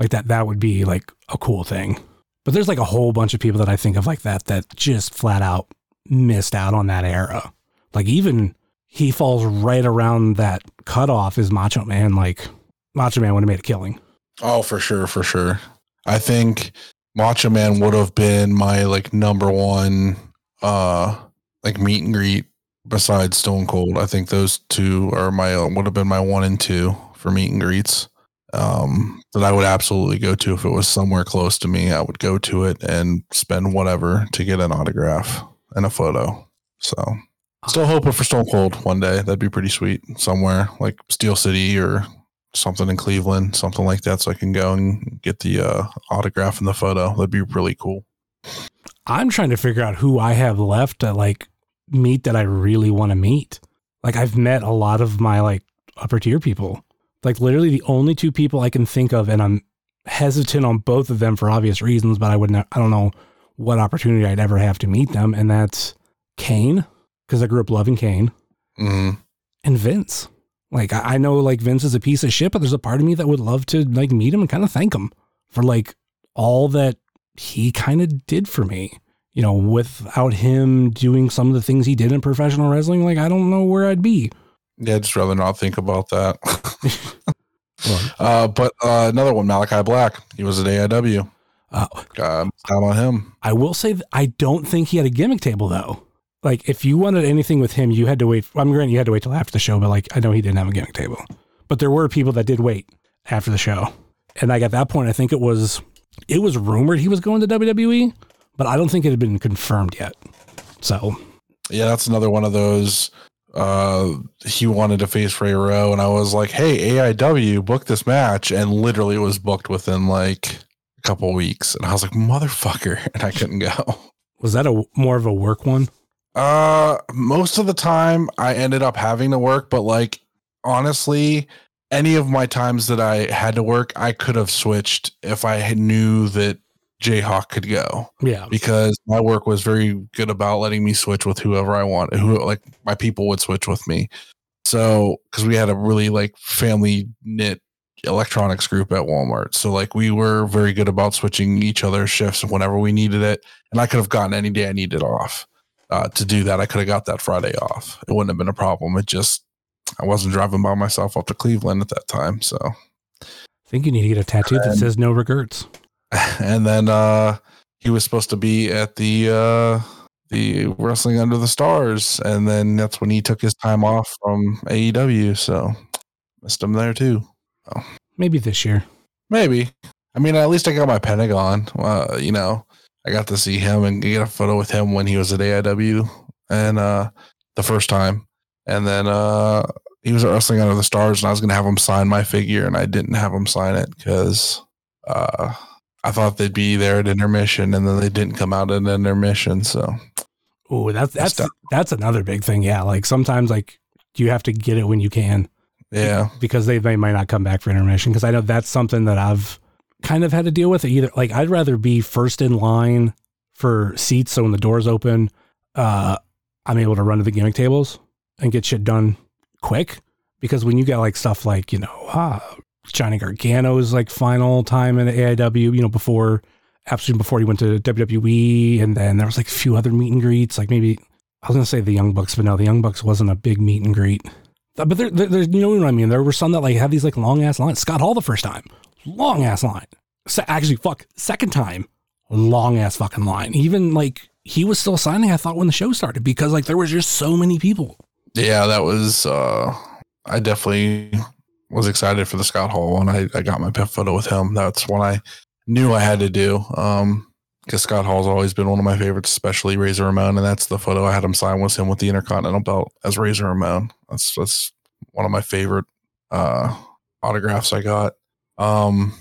Like that that would be like a cool thing. But there's like a whole bunch of people that I think of like that that just flat out missed out on that era. Like even he falls right around that cutoff is Macho Man. Like Macho Man would have made a killing. Oh, for sure, for sure. I think Macho Man would have been my like number one uh like meet and greet besides Stone Cold. I think those two are my would have been my one and two for meet and greets. Um that I would absolutely go to if it was somewhere close to me. I would go to it and spend whatever to get an autograph and a photo. So still hoping for Stone Cold one day. That'd be pretty sweet. Somewhere like Steel City or something in Cleveland, something like that, so I can go and get the uh, autograph and the photo. That'd be really cool. I'm trying to figure out who I have left to like meet that I really want to meet. Like I've met a lot of my like upper tier people. Like literally the only two people I can think of, and I'm hesitant on both of them for obvious reasons, but I would not, I don't know what opportunity I'd ever have to meet them. And that's Kane, because I grew up loving Kane, Mm, and Vince. Like I, I know like Vince is a piece of shit, but there's a part of me that would love to like meet him and kind of thank him for like all that he kind of did for me. You know, without him doing some of the things he did in professional wrestling, like I don't know where I'd be. Yeah, I'd just rather not think about that. Uh, but uh, another one, Malakai Black. He was at AIW. uh, Uh, down on him. I will say I don't think he had a gimmick table though. Like if you wanted anything with him, you had to wait. I'm granted you had to wait till after the show, but like I know he didn't have a gimmick table. But there were people that did wait after the show, and like at that point, I think it was it was rumored he was going to WWE, but I don't think it had been confirmed yet. So Yeah, that's another one of those. Uh, he wanted to face Ray Rowe, and I was like, "Hey, AIW, book this match," and literally it was booked within like a couple weeks, and I was like, "Motherfucker!" and I couldn't go. was that a more of a work one? Uh, most of the time I ended up having to work, but like honestly, any of my times that I had to work, I could have switched if I had knew that Jayhawk could go Yeah, because my work was very good about letting me switch with whoever I want. Who like my people would switch with me. So because we had a really like family knit electronics group at Walmart. So like we were very good about switching each other's shifts whenever we needed it. And I could have gotten any day I needed off. Uh, to do that, I could have got that Friday off. It wouldn't have been a problem. It just I wasn't driving by myself up to Cleveland at that time. So I think you need to get a tattoo that says no regrets. and then uh he was supposed to be at the uh the wrestling under the stars. And then that's when he took his time off from AEW so missed him there too. Maybe this year. maybe. I mean at least I got my Pentagon. Uh you know I got to see him and get a photo with him when he was at AIW and uh, the first time, and then uh, he was Wrestling Under the Stars, and I was gonna have him sign my figure, and I didn't have him sign it because uh, I thought they'd be there at intermission, and then they didn't come out at intermission. So Oh, that's that's that's another big thing. Yeah, like sometimes like you have to get it when you can. yeah, because they, they might not come back for intermission. Because I know that's something that I've kind of had to deal with. Either like I'd rather be first in line for seats, so when the doors open, uh, I'm able to run to the gimmick tables and get shit done quick. Because when you get like stuff like you know, ah, Johnny Gargano's like final time in the AIW, you know, before absolutely before he went to WWE, and then there was like a few other meet and greets, like maybe. I was gonna say the Young Bucks, but no, the Young Bucks wasn't a big meet and greet. Uh, But there, there, there's, you know what I mean. There were some that like had these like long ass lines. Scott Hall the first time, long ass line. Actually, fuck, second time, long ass fucking line. Even like he was still signing. I thought when the show started because like there was just so many people. yeah, that was. Uh, I definitely was excited for the Scott Hall one. I, I got my photo with him. That's one I knew I had to do. Um, because Scott Hall's always been one of my favorites, especially Razor Ramon, and that's the photo I had him sign was him with the Intercontinental belt as Razor Ramon. That's that's one of my favorite uh autographs I got. Um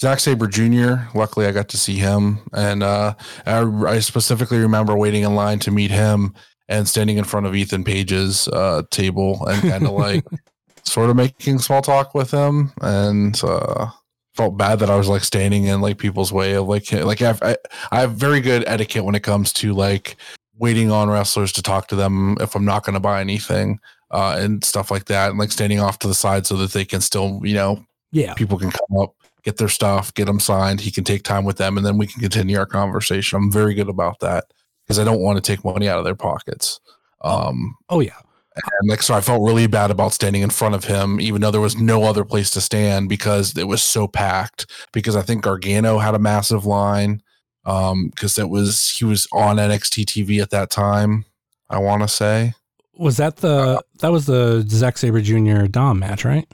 Zack Sabre Jr. Luckily, I got to see him, and uh, I, I specifically remember waiting in line to meet him and standing in front of Ethan Page's uh, table and kind of like sort of making small talk with him, and uh, felt bad that I was like standing in like people's way of like like I've, I I have very good etiquette when it comes to like waiting on wrestlers to talk to them if I'm not going to buy anything uh, and stuff like that, and like standing off to the side so that they can still you know Yeah, people can come up, get their stuff, get them signed. He can take time with them, and then we can continue our conversation. I'm very good about that because I don't want to take money out of their pockets. Um, oh yeah, and like so, I felt really bad about standing in front of him, even though there was no other place to stand because it was so packed. Because I think Gargano had a massive line. Um, because it was he was on NXT TV at that time. I want to say. was that the that was the Zack Sabre Jr. Dom match, right?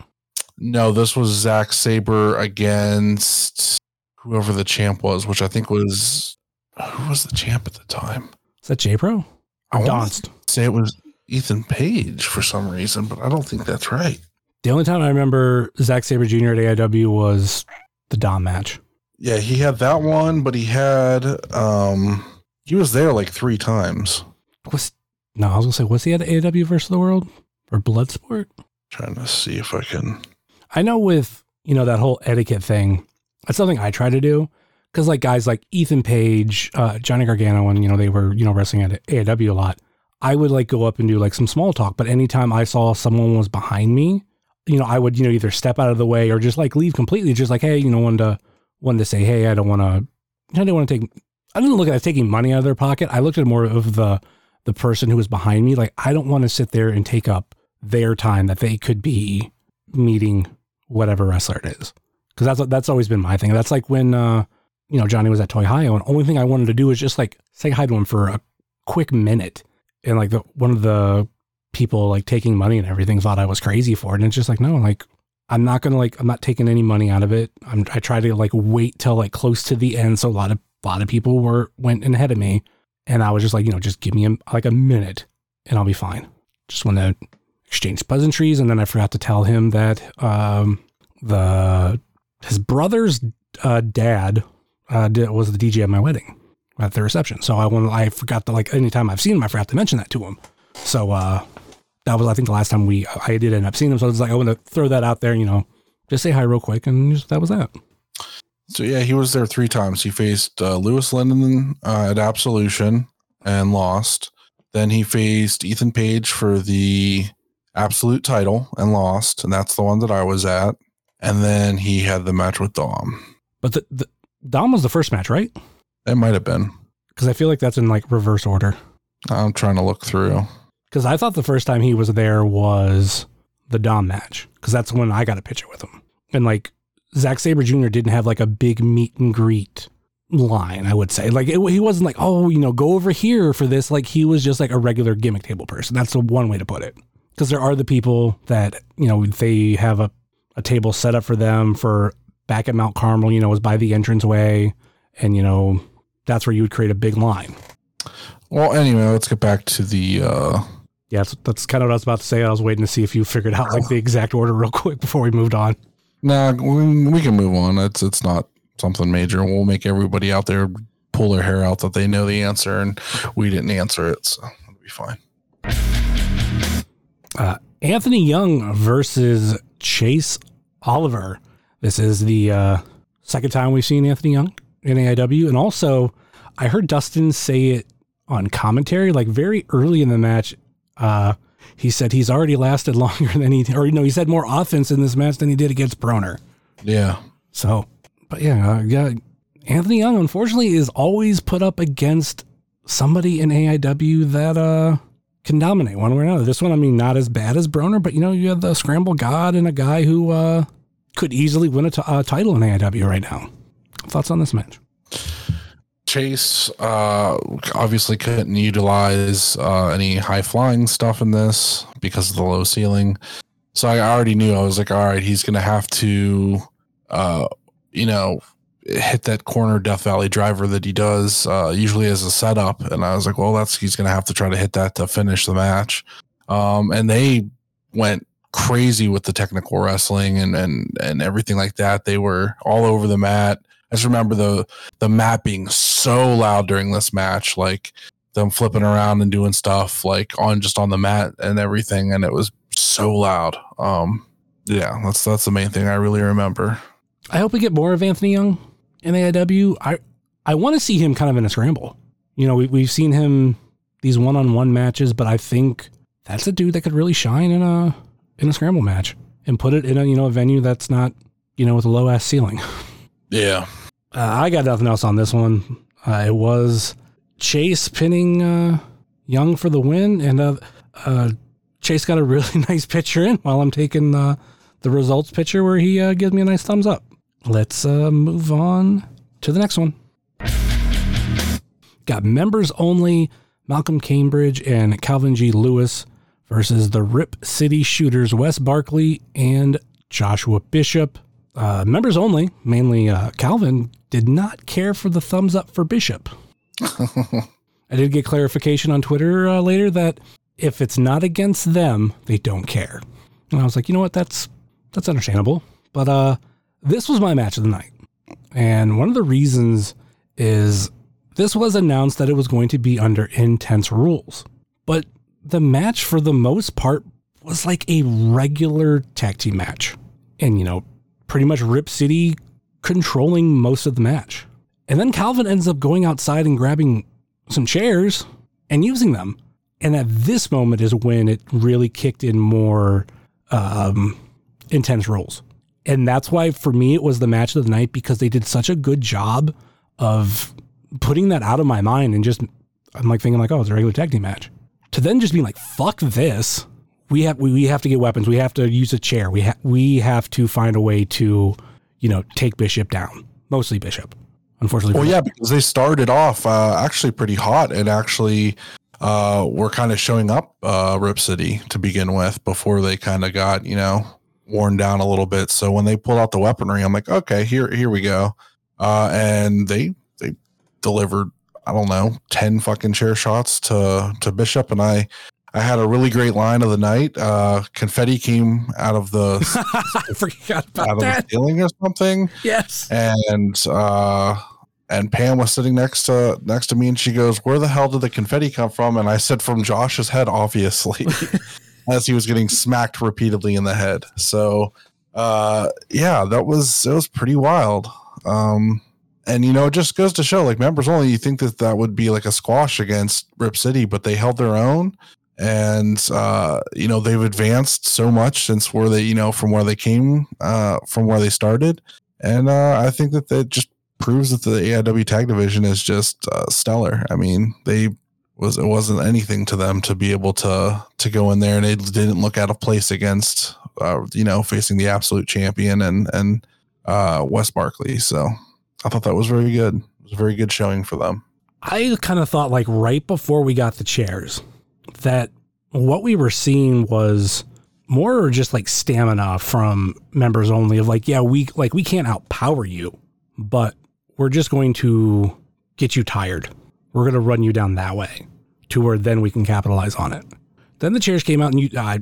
No, this was Zack Sabre against whoever the champ was, which I think was who was the champ at the time. Is that J Pro? I want Donst. to say it was Ethan Page for some reason, but I don't think that's right. The only time I remember Zack Sabre Jr. at AIW was the Dom match. Yeah, he had that one, but he had um he was there like three times. Was no, I was gonna say was he at AIW versus the World or Bloodsport? trying to see if I can I know with you know that whole etiquette thing, that's something I try to do because like guys like Ethan Page, uh, Johnny Gargano, and you know they were you know wrestling at AIW a lot. I would like go up and do like some small talk, but anytime I saw someone was behind me, you know I would you know either step out of the way or just like leave completely, just like hey, you know, wanted to wanted to say hey, I don't want to, I didn't want to take, I didn't look at taking money out of their pocket. I looked at more of the the person who was behind me. Like I don't want to sit there and take up their time that they could be meeting whatever wrestler it is. Because that's that's always been my thing. That's like when uh, you know Johnny was at Toy Hio, and only thing I wanted to do was just like say hi to him for a quick minute, and like the one of the people like taking money and everything thought I was crazy for it, and it's just like no, like I'm not gonna like I'm not taking any money out of it. I'm I try to like wait till like close to the end, so a lot of a lot of people were went ahead of me, and I was just like you know just give me a, like a minute, and I'll be fine. Just want to exchange pleasantries, and then I forgot to tell him that um, the his brother's uh, dad uh, was the DJ at my wedding at the reception. So I want I forgot to like anytime I've seen him, I forgot to mention that to him. So uh, that was I think the last time we I did end up seeing him. So I was like I want to throw that out there, you know, just say hi real quick, and just, that was that. So yeah, he was there three times. He faced uh, Lewis Linden uh, at Absolution and lost. Then he faced Ethan Page for the Absolute title and lost, and that's the one that I was at. And then he had the match with Dom. But the, the Dom was the first match, right? It might have been. Because I feel like that's in like reverse order. I'm trying to look through. Because I thought the first time he was there was the Dom match. Because that's when I got a picture with him. And like Zack Sabre Jr. didn't have like a big meet and greet line, I would say. Like it, he wasn't like, oh, you know, go over here for this. Like he was just like a regular gimmick table person. That's the one way to put it. Because there are the people that, you know, they have a, a table set up for them for back at Mount Carmel, you know, was by the entranceway. And, you know, that's where you would create a big line. Well, anyway, let's get back to the. uh Yeah, that's, that's kind of what I was about to say. I was waiting to see if you figured out like the exact order real quick before we moved on. Nah, we, we can move on. It's it's not something major. We'll make everybody out there pull their hair out that they know the answer, and we didn't answer it, so it'll be fine. Uh, Anthony Young versus Chase Oliver. This is the uh, second time we've seen Anthony Young in AIW, and also I heard Dustin say it on commentary, like very early in the match. Uh, he said he's already lasted longer than he, or you know, he said more offense in this match than he did against Broner. Yeah, So, but yeah, uh, yeah, Anthony Young unfortunately is always put up against somebody in AIW that uh can dominate one way or another. This one, I mean, not as bad as Broner, but you know, you have the Scramble God and a guy who uh could easily win a t- uh, title in AIW right now. Thoughts on this match? Chase uh, obviously couldn't utilize uh, any high flying stuff in this because of the low ceiling. So I already knew I was like, all right, he's going to have to, uh, you know, hit that corner Death Valley driver that he does uh, usually as a setup. And I was like, well, that's he's going to have to try to hit that to finish the match. Um, and they went crazy with the technical wrestling and and and everything like that. They were all over the mat. I just remember the the mat being so loud during this match, like them flipping around and doing stuff like on just on the mat and everything, and it was so loud. Um, yeah, that's that's the main thing I really remember. I hope we get more of Anthony Young in AIW. I I want to see him kind of in a scramble. You know, we, we've seen him these one on one matches, but I think that's a dude that could really shine in a in a scramble match and put it in a you know a venue that's not you know with a low ass ceiling. Yeah, Uh, I got nothing else on this one. Uh, it was Chase pinning uh, Young for the win, and uh, uh, Chase got a really nice picture in while I'm taking uh, the results picture where he gives me a nice thumbs up. Let's move on to the next one. Got members only Malcolm Cambridge and Calvin G. Lewis versus the Rip City Shooters Wes Barkley and Joshua Bishop. Uh, members only, mainly uh, Calvin, did not care for the thumbs up for Bishop. I did get clarification on Twitter uh, later that if it's not against them, they don't care. And I was like, you know what, that's that's understandable. But uh, this was my match of the night, and one of the reasons is this was announced that it was going to be under intense rules, but the match for the most part was like a regular tag team match, and you know, pretty much Rip City controlling most of the match. And then Calvin ends up going outside and grabbing some chairs and using them. And at this moment is when it really kicked in more um, intense roles. And that's why for me it was the match of the night because they did such a good job of putting that out of my mind and just I'm like thinking like, oh, it's a regular tag team match. To then just be like, fuck this. We have we, we have to get weapons. We have to use a chair. We ha- we have to find a way to, you know, take Bishop down. Mostly Bishop. Unfortunately. Well, yeah, because they started off uh, actually pretty hot and actually uh, were kind of showing up uh, Rip City to begin with before they kind of got you know worn down a little bit. So when they pulled out the weaponry, I'm like, okay, here here we go, uh, and they they delivered I don't know ten fucking chair shots to to Bishop, and I I had a really great line of the night. Uh, confetti came out of the I forgot out about of the ceiling or something Yes. and uh and Pam was sitting next to next to me and she goes, Where the hell did the confetti come from? And I said, From Josh's head, obviously. as he was getting smacked repeatedly in the head. So uh yeah, that was it was pretty wild. Um and you know, it just goes to show like members only, you think that that would be like a squash against Rip City, but they held their own. And uh, you know, they've advanced so much since where they, you know, from where they came, uh, from where they started. And uh, I think that that just proves that the AIW tag division is just uh, stellar. I mean, they was it wasn't anything to them to be able to to go in there and it didn't look out of place against uh, you know facing the absolute champion and and uh, Wes Barkley. So I thought that was very good. It was a very good showing for them. I kind of thought like right before we got the chairs that what we were seeing was more just like stamina from members only of like, yeah, we like we can't outpower you, but we're just going to get you tired. We're going to run you down that way to where then we can capitalize on it. Then the chairs came out, and you, I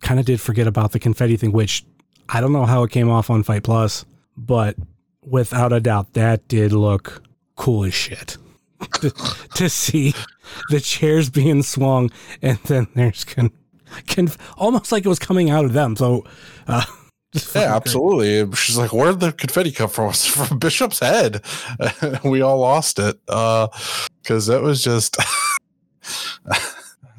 kind of did forget about the confetti thing, which I don't know how it came off on FITE+, but without a doubt, that did look cool as shit. To, to see the chairs being swung, and then there's con, con, almost like it was coming out of them. So, uh, yeah, absolutely. She's like, "Where did the confetti come from?" It's from Bishop's head. we all lost it because uh, that was just.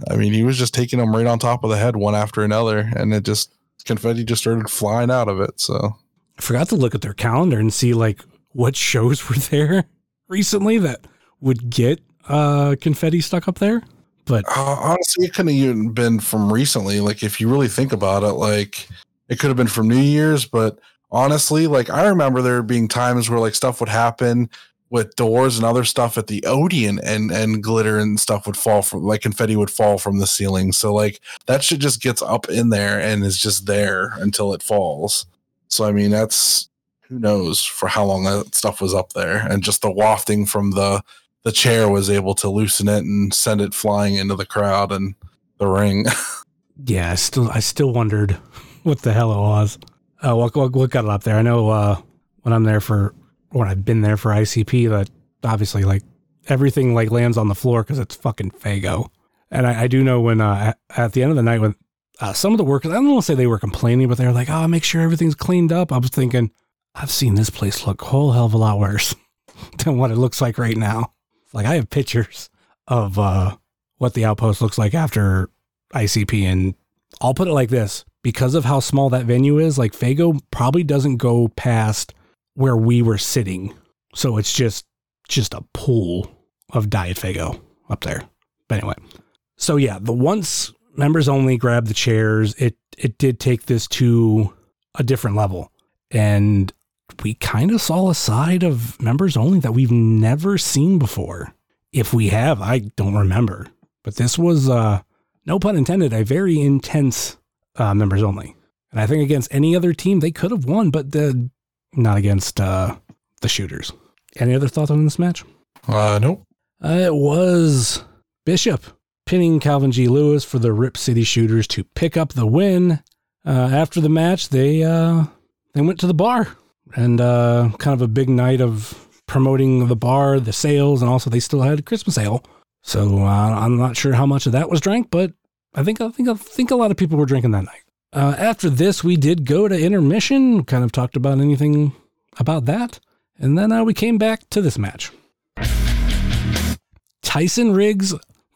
I mean, he was just taking them right on top of the head, one after another, and it just confetti just started flying out of it. So I forgot to look at their calendar and see like what shows were there recently that would get uh, confetti stuck up there. But uh, honestly, it couldn't even been from recently. Like if you really think about it, like it could have been from New Year's, but honestly, like I remember there being times where like stuff would happen with doors and other stuff at the Odeon and and glitter and stuff would fall from like confetti would fall from the ceiling. So like that shit just gets up in there and is just there until it falls. So I mean that's who knows for how long that stuff was up there and just the wafting from the the chair was able to loosen it and send it flying into the crowd and the ring. yeah, I still I still wondered what the hell it was. Uh, what, what, what got it up there? I know uh, when I'm there for when I've been there for ICP that obviously like everything like lands on the floor because it's fucking Faygo. And I, I do know when uh, at, the end of the night when uh, some of the workers, I don't want to say they were complaining, but they were like, "Oh, make sure everything's cleaned up." I was thinking, I've seen this place look whole hell of a lot worse than what it looks like right now. Like I have pictures of uh, what the outpost looks like after ICP, and I'll put it like this: because of how small that venue is, like Faygo probably doesn't go past where we were sitting. So it's just just a pool of Diet Faygo up there. But anyway. So yeah, the once members only grab the chairs, it it did take this to a different level. And we kind of saw a side of members only that we've never seen before. If we have, I don't remember. But this was uh no pun intended, a very intense uh, members only. And I think against any other team they could have won, but the not against uh, the shooters. Any other thoughts on this match? Uh, nope. Uh, it was Bishop pinning Calvin G. Lewis for the Rip City Shooters to pick up the win. Uh, after the match, they uh, they went to the bar and uh, kind of a big night of promoting the bar, the sales, and also they still had a Christmas ale. So uh, I'm not sure how much of that was drank, but I think I think I think a lot of people were drinking that night. Uh, after this, we did go to intermission, kind of talked about anything about that. And then uh, we came back to this match. Tyson Riggs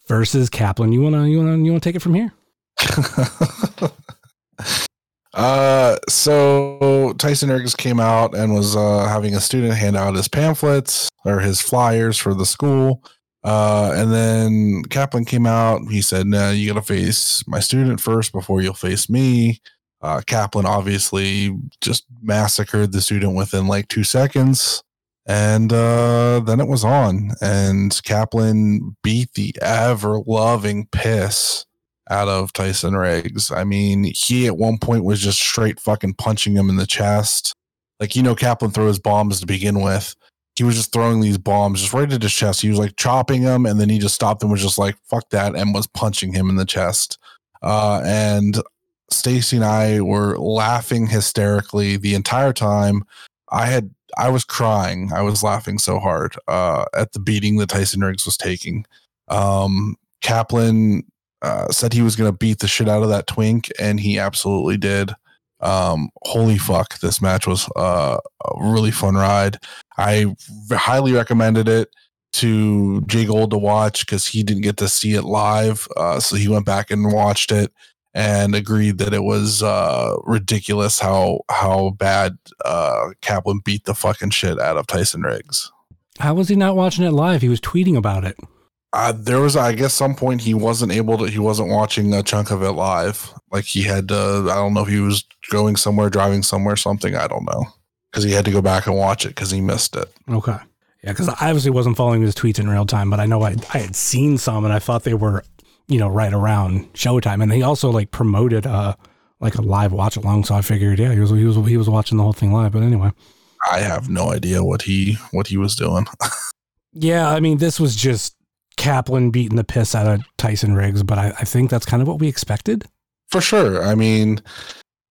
versus Kaplan. You wanna you wanna you wanna take it from here? uh so Tyson Riggs came out and was uh having a student hand out his pamphlets or his flyers for the school. Uh, and then Kaplan came out. He said, "No, you got to face my student first before you'll face me." Uh, Kaplan obviously just massacred the student within like two seconds, and uh, then it was on. And Kaplan beat the ever loving piss out of Tyson Riggs. I mean, he at one point was just straight fucking punching him in the chest. Like you know, Kaplan throws bombs to begin with he was just throwing these bombs just right at his chest. He was like chopping him, and then he just stopped and was just like "fuck that" and was punching him in the chest. Uh, and Stacy and I were laughing hysterically the entire time. I had I was crying. I was laughing so hard uh, at the beating that Tyson Riggs was taking. Um, Kaplan uh, said he was going to beat the shit out of that twink, and he absolutely did. Um, holy fuck, this match was uh, a really fun ride. I highly recommended it to Jay Gold to watch because he didn't get to see it live. Uh, so he went back and watched it and agreed that it was uh, ridiculous how how bad uh, Kaplan beat the fucking shit out of Tyson Riggs. How was he not watching it live? He was tweeting about it. Uh, there was, I guess, some point he wasn't able to. He wasn't watching a chunk of it live. Like he had to. I don't know if he was going somewhere, driving somewhere, something. I don't know because he had to go back and watch it because he missed it. Okay. Yeah, because I obviously wasn't following his tweets in real time, but I know I, I had seen some and I thought they were, you know, right around showtime. And he also like promoted uh like a live watch along, so I figured, yeah, he was he was he was watching the whole thing live. But anyway, I have no idea what he what he was doing. Yeah, I mean, this was just Kaplan beating the piss out of Tyson Riggs, but I, I think that's kind of what we expected. For sure. I mean,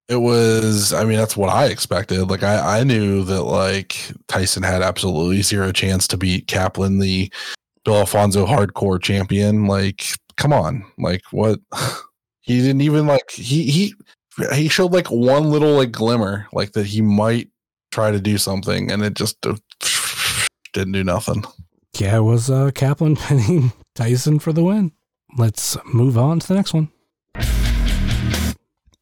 it was i mean that's what i expected. Like i i knew that like tyson had absolutely zero chance to beat kaplan the bill alfonso hardcore champion. Like come on. Like what? He didn't even like he he he showed like one little like glimmer like that he might try to do something and it just uh, didn't do nothing Yeah, it was uh, Kaplan pinning Tyson for the win. Let's move on to the next one.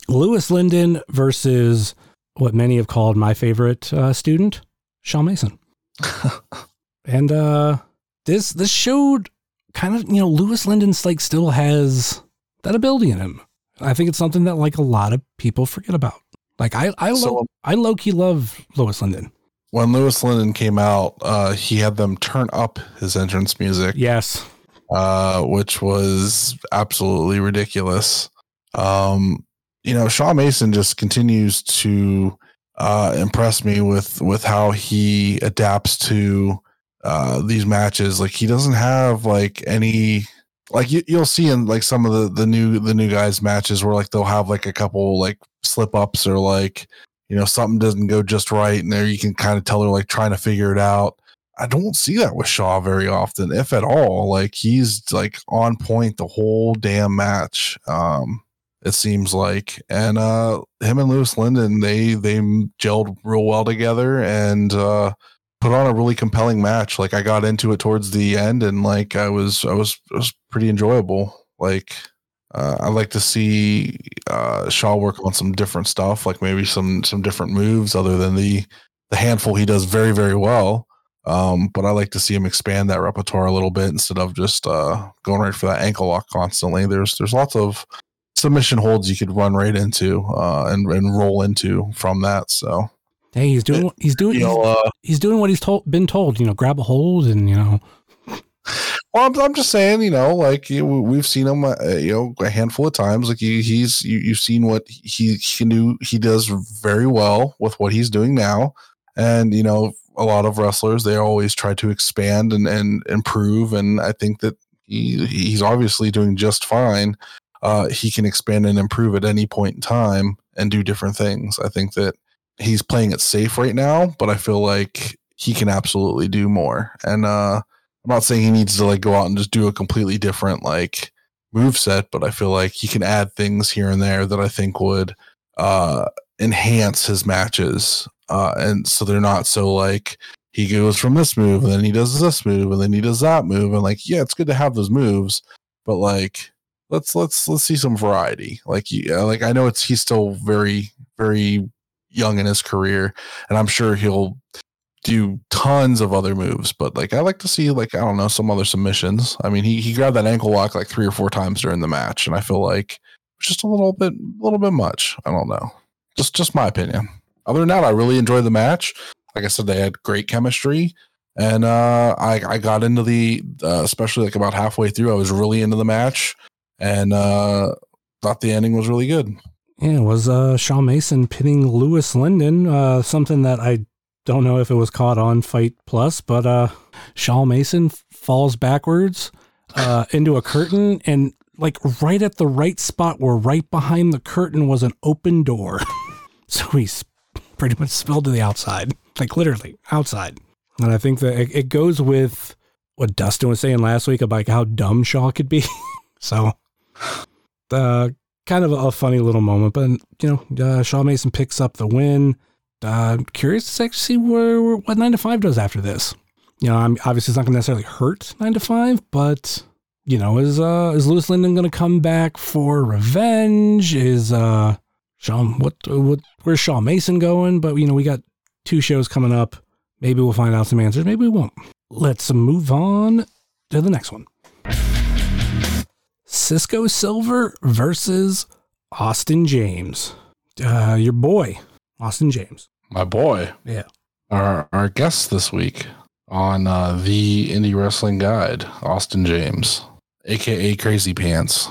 Lewis Linden versus what many have called my favorite uh, student, Shawn Mason. and uh, this this showed kind of you know Lewis Linden's like still has that ability in him. I think it's something that like a lot of people forget about. Like I I So- lo- I low key love Lewis Linden. When lewis linden came out uh he had them turn up his entrance music Yes, uh, which was absolutely ridiculous. Um, you know, Shaw Mason just continues to uh, impress me with with how he adapts to uh, these matches. Like he doesn't have like any like you, you'll see in like some of the the new the new guys matches where like they'll have like a couple like slip ups or like you know something doesn't go just right and there you can kind of tell they're like trying to figure it out I don't see that with Shaw very often, if at all. Like he's like on point the whole damn match. Um, it seems like, and uh, him and Lewis Linden, they they gelled real well together and uh, put on a really compelling match. Like I got into it towards the end, and like I was I was it was pretty enjoyable. Like uh, I like to see uh, Shaw work on some different stuff, like maybe some some different moves other than the the handful he does very very well. Um, but I like to see him expand that repertoire a little bit instead of just uh, going right for that ankle lock constantly. There's there's lots of submission holds you could run right into uh, and and roll into from that. So hey, he's doing what he's doing. you know, uh, he's doing what he's told been told. You know, grab a hold and you know. Well, I'm, I'm just saying, you know, like you, we've seen him, uh, you know, a handful of times. Like he, he's you, you've seen what he he knew he does very well with what he's doing now, and you know, a lot of wrestlers they always try to expand and and improve, and I think that he he's obviously doing just fine. Uh, he can expand and improve at any point in time and do different things. I think that he's playing it safe right now, but I feel like he can absolutely do more. And uh, I'm not saying he needs to like go out and just do a completely different like move set, but I feel like he can add things here and there that I think would uh, enhance his matches. Uh, and so they're not so like he goes from this move and then he does this move and then he does that move and like yeah, it's good to have those moves, but like let's let's let's see some variety. Like yeah, like I know it's he's still very very young in his career, and I'm sure he'll do tons of other moves. But like I like to see like I don't know some other submissions. I mean he he grabbed that ankle lock like three or four times during the match, and I feel like just a little bit a little bit much. I don't know. Just just my opinion. Other than that, I really enjoyed the match. Like I said, they had great chemistry. And uh, I, I got into the, uh, especially like about halfway through, I was really into the match and uh, thought the ending was really good. Yeah, it was uh, Shawn Mason pinning Lewis Linden. Uh, something that I don't know if it was caught on Fight Plus, but uh, Shawn Mason falls backwards uh, into a curtain, and like right at the right spot, where right behind the curtain was an open door. so he's pretty much spilled to the outside, like literally outside. And I think that it, it goes with what Dustin was saying last week about like how dumb Shaw could be. so, uh, kind of a funny little moment, but you know, uh, Shaw Mason picks up the win. Uh, curious to see where, where what nine to five does after this. You know, I'm obviously it's not going to necessarily hurt nine to five, but you know, is uh is Lewis Linden going to come back for revenge? Is uh Shawn what what where's Shaw Mason going? But you know, we got two shows coming up. Maybe we'll find out some answers. Maybe we won't. Let's move on to the next one. Cisco Silver versus Austin James. Uh, your boy, Austin James. My boy, Yeah. our our guest this week on uh, the Indie Wrestling Guide, Austin James, aka Crazy Pants.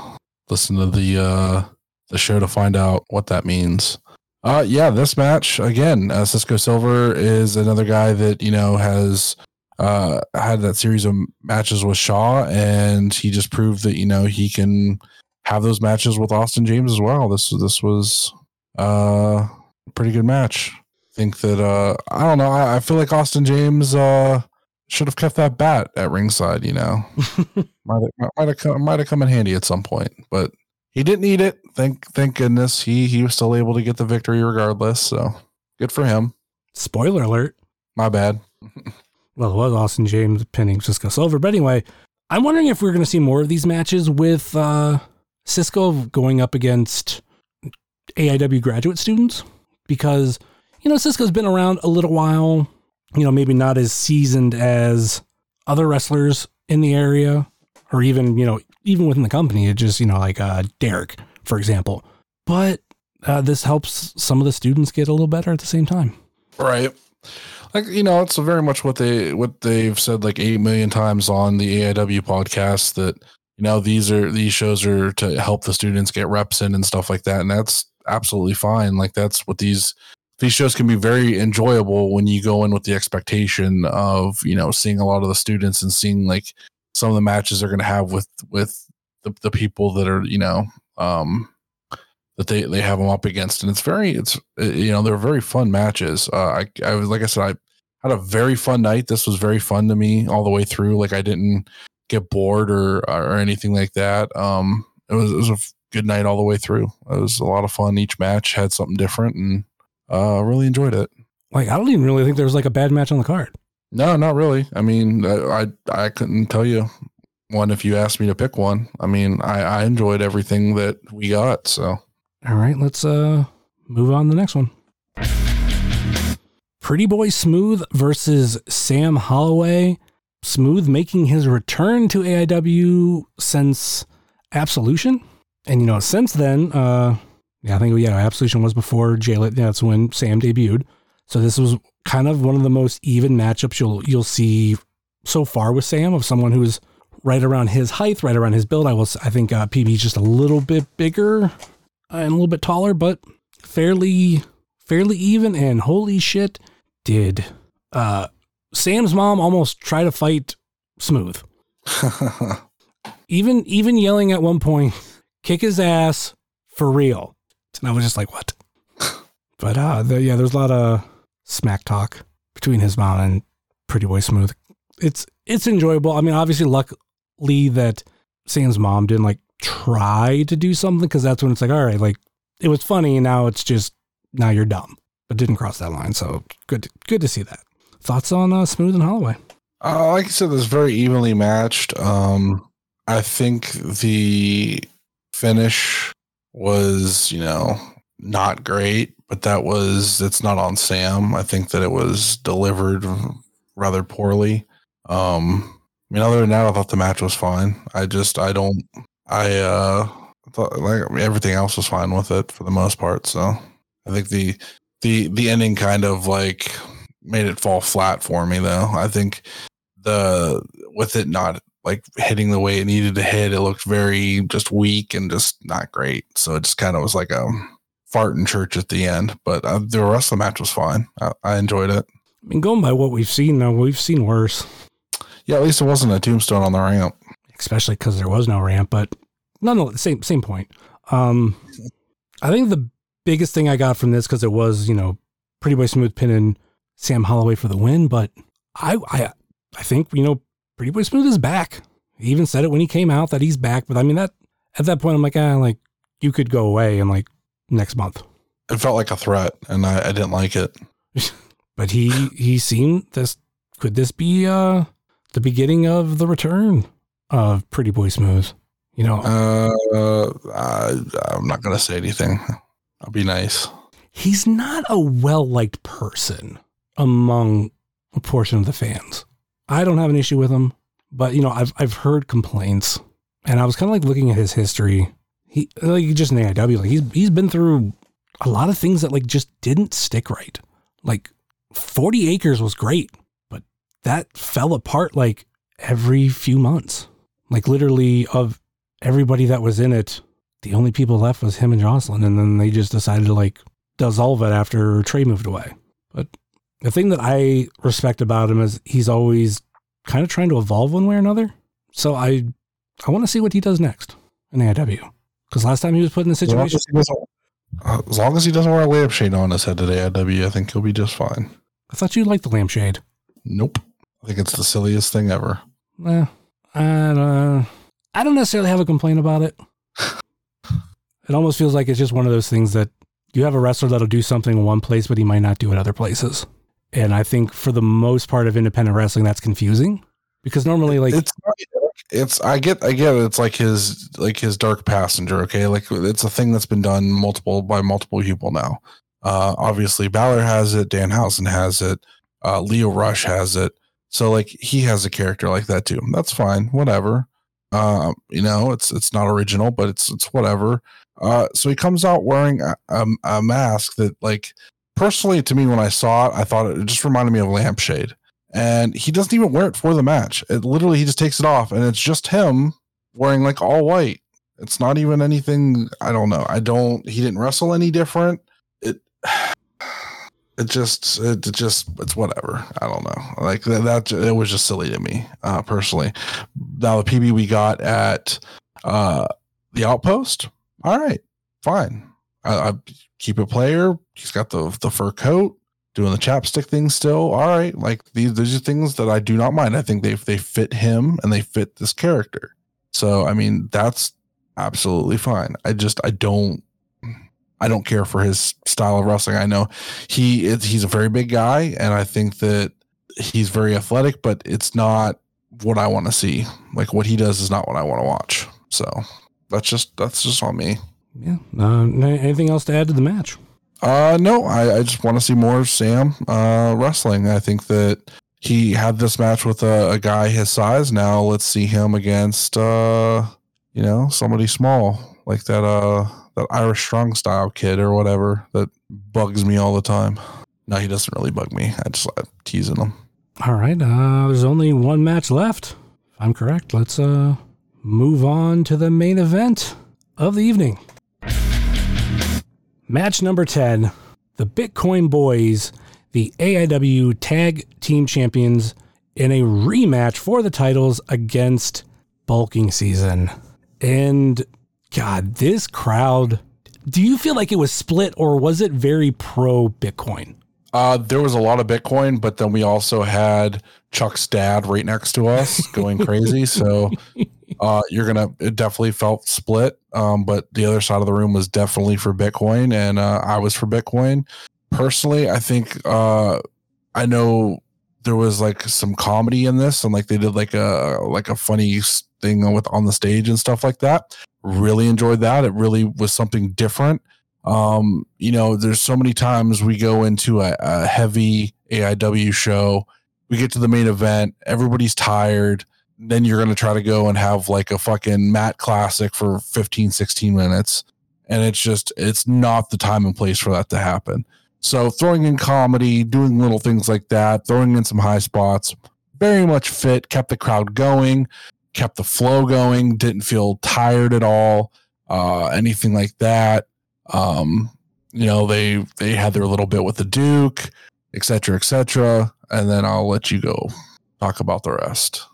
Listen to the uh, the show to find out what that means. Uh, yeah, this match again. Uh, Cisco Silver is another guy that you know has uh, had that series of matches with Shaw, and he just proved that you know he can have those matches with Austin James as well. This this was uh, pretty good match. I think that uh, I don't know. I, I feel like Austin James uh, should have kept that bat at ringside. You know, might have, might have come, might have come in handy at some point, but he didn't need it. Thank thank goodness he he was still able to get the victory regardless. So good for him. Spoiler alert. My bad. Well, it was Austin James pinning Cisco Silver. But anyway, I'm wondering if we're going to see more of these matches with uh, Cisco going up against AIW graduate students because, you know, Cisco's been around a little while, you know, maybe not as seasoned as other wrestlers in the area or even, you know, even within the company. It just, you know, like uh, Derek, for example. But uh, this helps some of the students get a little better at the same time. Right. Like you know, it's very much what they what they've said like eight million times on the AIW podcast that you know these are these shows are to help the students get reps in and stuff like that, and that's absolutely fine. Like that's what these these shows can be very enjoyable when you go in with the expectation of you know seeing a lot of the students and seeing like some of the matches they're going to have with with the, the people that are you know um that they they have them up against. And it's very it's you know they're very fun matches. Uh, i i was like i said i had a very fun night. This was very fun to me all the way through. Like i didn't get bored or or anything like that. Um it was it was a good night all the way through it was a lot of fun each match had something different and uh really enjoyed it Like, I don't even really think there was like a bad match on the card. no not really i mean i i, I couldn't tell you one if you asked me to pick one i mean i i enjoyed everything that we got so All right, let's uh move on to the next one. Pretty Boy Smooth versus Sam Holloway. Smooth making his return to AIW since Absolution. And you know, since then, uh yeah, I think yeah, Absolution was before Jaylit. Yeah, that's when Sam debuted. So this was kind of one of the most even matchups you'll you'll see so far with Sam of someone who's right around his height, right around his build. I will I think uh, PB is just a little bit bigger and a little bit taller, but fairly fairly even. And holy shit, did uh, Sam's mom almost try to fight Smooth? Even even yelling at one point, "Kick his ass for real!" And I was just like, "What?" but uh, the, yeah, there's a lot of smack talk between his mom and Pretty Boy Smooth. It's it's enjoyable. I mean, obviously, luckily that Sam's mom didn't like try to do something because that's when it's like, all right, like it was funny, and now it's just now you're dumb, but didn't cross that line. So good, good to see that. Thoughts on uh, Smooth and Holloway? Uh, like I said, it's very evenly matched. Um, I think the finish was, you know, not great, but that was it's not on Sam. I think that it was delivered rather poorly. Um, I mean, other than that, I thought the match was fine. I just I don't I uh thought like everything else was fine with it for the most part. So I think the the the ending kind of like made it fall flat for me though. I think the with it not like hitting the way it needed to hit, it looked very just weak and just not great. So it just kind of was like a fart in church at the end. But uh, the rest of the match was fine. I, I enjoyed it. I mean, going by what we've seen, though, we've seen worse, Yeah, at least it wasn't a tombstone on the ramp. especially because there was no ramp. But nonetheless, same same point. Um, I think the biggest thing I got from this because it was you know Pretty Boy Smooth pinning Sam Holloway for the win, but I I I think you know Pretty Boy Smooth is back. He even said it when he came out that he's back. But I mean that at that point I'm like ah like you could go away in like next month. It felt like a threat, and I, I didn't like it. But he he seemed this could this be uh the beginning of the return of Pretty Boy Smooth? You know, Uh, I, I'm not gonna say anything. I'll be nice. he's not a well liked person among a portion of the fans. I don't have an issue with him, but you know, I've I've heard complaints, and I was kind of like looking at his history. He like just in AIW, like he's he's been through a lot of things that like just didn't stick right. Like Forty Acres was great, but that fell apart like every few months. Like literally of everybody that was in it, the only people left was him and Jocelyn, and then they just decided to like dissolve it after Trey moved away. But the thing that I respect about him is he's always kind of trying to evolve one way or another. So I I want to see what he does next in AIW. Because last time he was put in a situation, as uh, as long as he doesn't wear a lampshade on his head at AIW, I think he'll be just fine. I thought you liked the lampshade. Nope. I think it's the silliest thing ever. Eh, I don't, I don't necessarily have a complaint about it. It almost feels like it's just one of those things that you have a wrestler that'll do something in one place, but he might not do it other places. And I think for the most part of independent wrestling, that's confusing because normally, like, it's it's I get I get it. It's like his like his dark passenger. Okay, like it's a thing that's been done multiple by multiple people now. Uh, obviously, Balor has it. Dan Danhausen has it. Uh, Leo Rush has it. So like he has a character like that too. That's fine. Whatever. Um, you know, it's it's not original, but it's it's whatever. Uh, so he comes out wearing a, a, a mask that like personally to me when I saw it, I thought it just reminded me of Lampshade and he doesn't even wear it for the match. It literally he just takes it off, and it's just him wearing like all white. It's not even anything. I don't know. I don't. He didn't wrestle any different. It. It just. It, just. It's whatever. I don't know. Like that. that it was just silly to me, uh, personally. Now the PB we got at uh, the Outpost. All right, fine. I, I keep a player. He's got the the fur coat doing the chapstick thing still. All right, like these these are things that I do not mind. I think they they fit him and they fit this character. So I mean that's absolutely fine. I just I don't I don't care for his style of wrestling. I know he is he's a very big guy and I think that he's very athletic, but it's not what I want to see. Like what he does is not what I want to watch. So that's just that's just on me. Yeah. Uh, anything else to add to the match? Uh, no, I, I just want to see more Sam uh, wrestling. I think that he had this match with a, a guy his size. Now let's see him against, uh, you know, somebody small like that, uh, that Irish strong style kid or whatever that bugs me all the time. No, he doesn't really bug me. I just like teasing him. All right. Uh, there's only one match left. If I'm correct. Let's uh, move on to the main event of the evening. Match number 10 the Bitcoin Boys, the AIW Tag Team Champions, in a rematch for the titles against Bulking Season. And God, this crowd, do you feel like it was split or was it very pro Bitcoin? Uh, there was a lot of Bitcoin, but then we also had Chuck's dad right next to us going crazy. so uh, you're gonna it definitely felt split. Um, but the other side of the room was definitely for Bitcoin, and uh, I was for Bitcoin. Personally, I think uh, I know there was like some comedy in this, and like they did like a like a funny thing with on the stage and stuff like that. Really enjoyed that. It really was something different um you know there's so many times we go into a, a, heavy aiw show we get to the main event everybody's tired then you're going to try to go and have like a fucking mat classic for 15 16 minutes and it's just it's not the time and place for that to happen so throwing in comedy doing little things like that throwing in some high spots very much fit kept the crowd going kept the flow going didn't feel tired at all uh anything like that um, you know, they they had their little bit with the Duke, et cetera, et cetera. And then I'll let you go talk about the rest.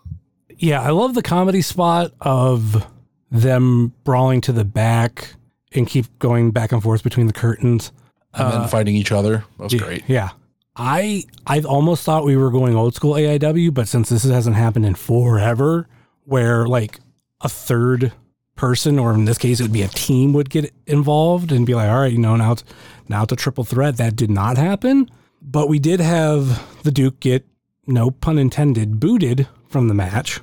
Yeah, I love the comedy spot of them brawling to the back and keep going back and forth between the curtains. And then uh, fighting each other. That was yeah, great. Yeah. I I almost thought we were going old school AIW, but since this hasn't happened in forever, where like a third person, or in this case, it would be a team, would get involved and be like, all right, you know, now it's now it's a triple threat. That did not happen, but we did have the Duke get, no pun intended, booted from the match,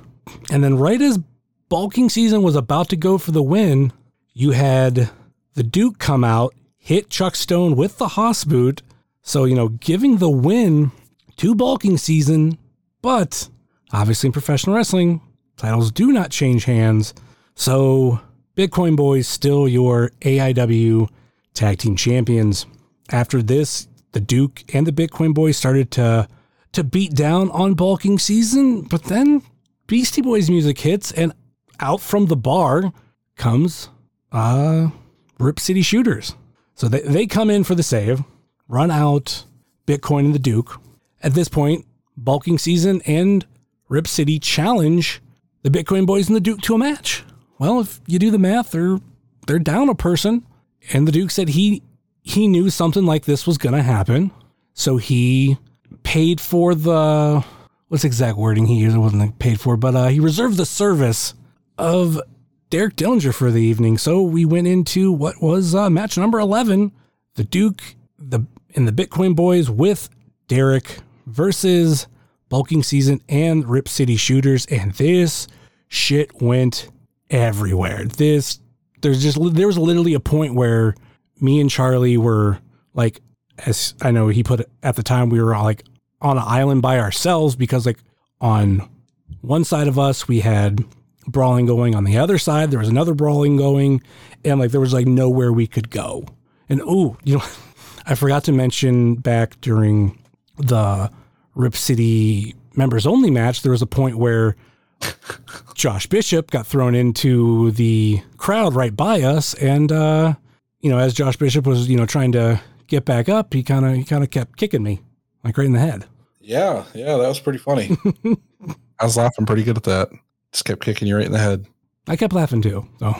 and then right as bulking season was about to go for the win, you had the Duke come out, hit Chuck Stone with the Haas boot, so you know, giving the win to bulking season, but obviously in professional wrestling, titles do not change hands. So, Bitcoin Boys still your AIW tag team champions. After this, the Duke and the Bitcoin Boys started to to beat down on bulking season, but then Beastie Boys music hits and out from the bar comes uh Rip City Shooters. So they, they come in for the save, run out Bitcoin and the Duke. At this point, bulking season and Rip City challenge the Bitcoin Boys and the Duke to a match. Well, if you do the math, they're they're down a person, and the Duke said he he knew something like this was to happen, so he paid for the what's the exact wording he used? It wasn't like paid for, but uh, he reserved the service of Derek Dillinger for the evening. So we went into what was uh, match number eleven: the Duke, the and the Bitcoin Boys with Derek versus Bulking Season and Rip City Shooters, and this shit went everywhere. This there's just there was literally a point where me and Charlie were like, as I know he put it at the time, we were all like on an island by ourselves because like on one side of us we had brawling going, on the other side there was another brawling going, and like there was like nowhere we could go. And oh, you know, I forgot to mention back during the Rip City members only match, there was a point where Josh Bishop got thrown into the crowd right by us, and uh, you know, as Josh Bishop was, you know, trying to get back up, he kind of he kind of kept kicking me like right in the head. Yeah, yeah, that was pretty funny. I was laughing pretty good at that. Just kept kicking you right in the head. I kept laughing too. So,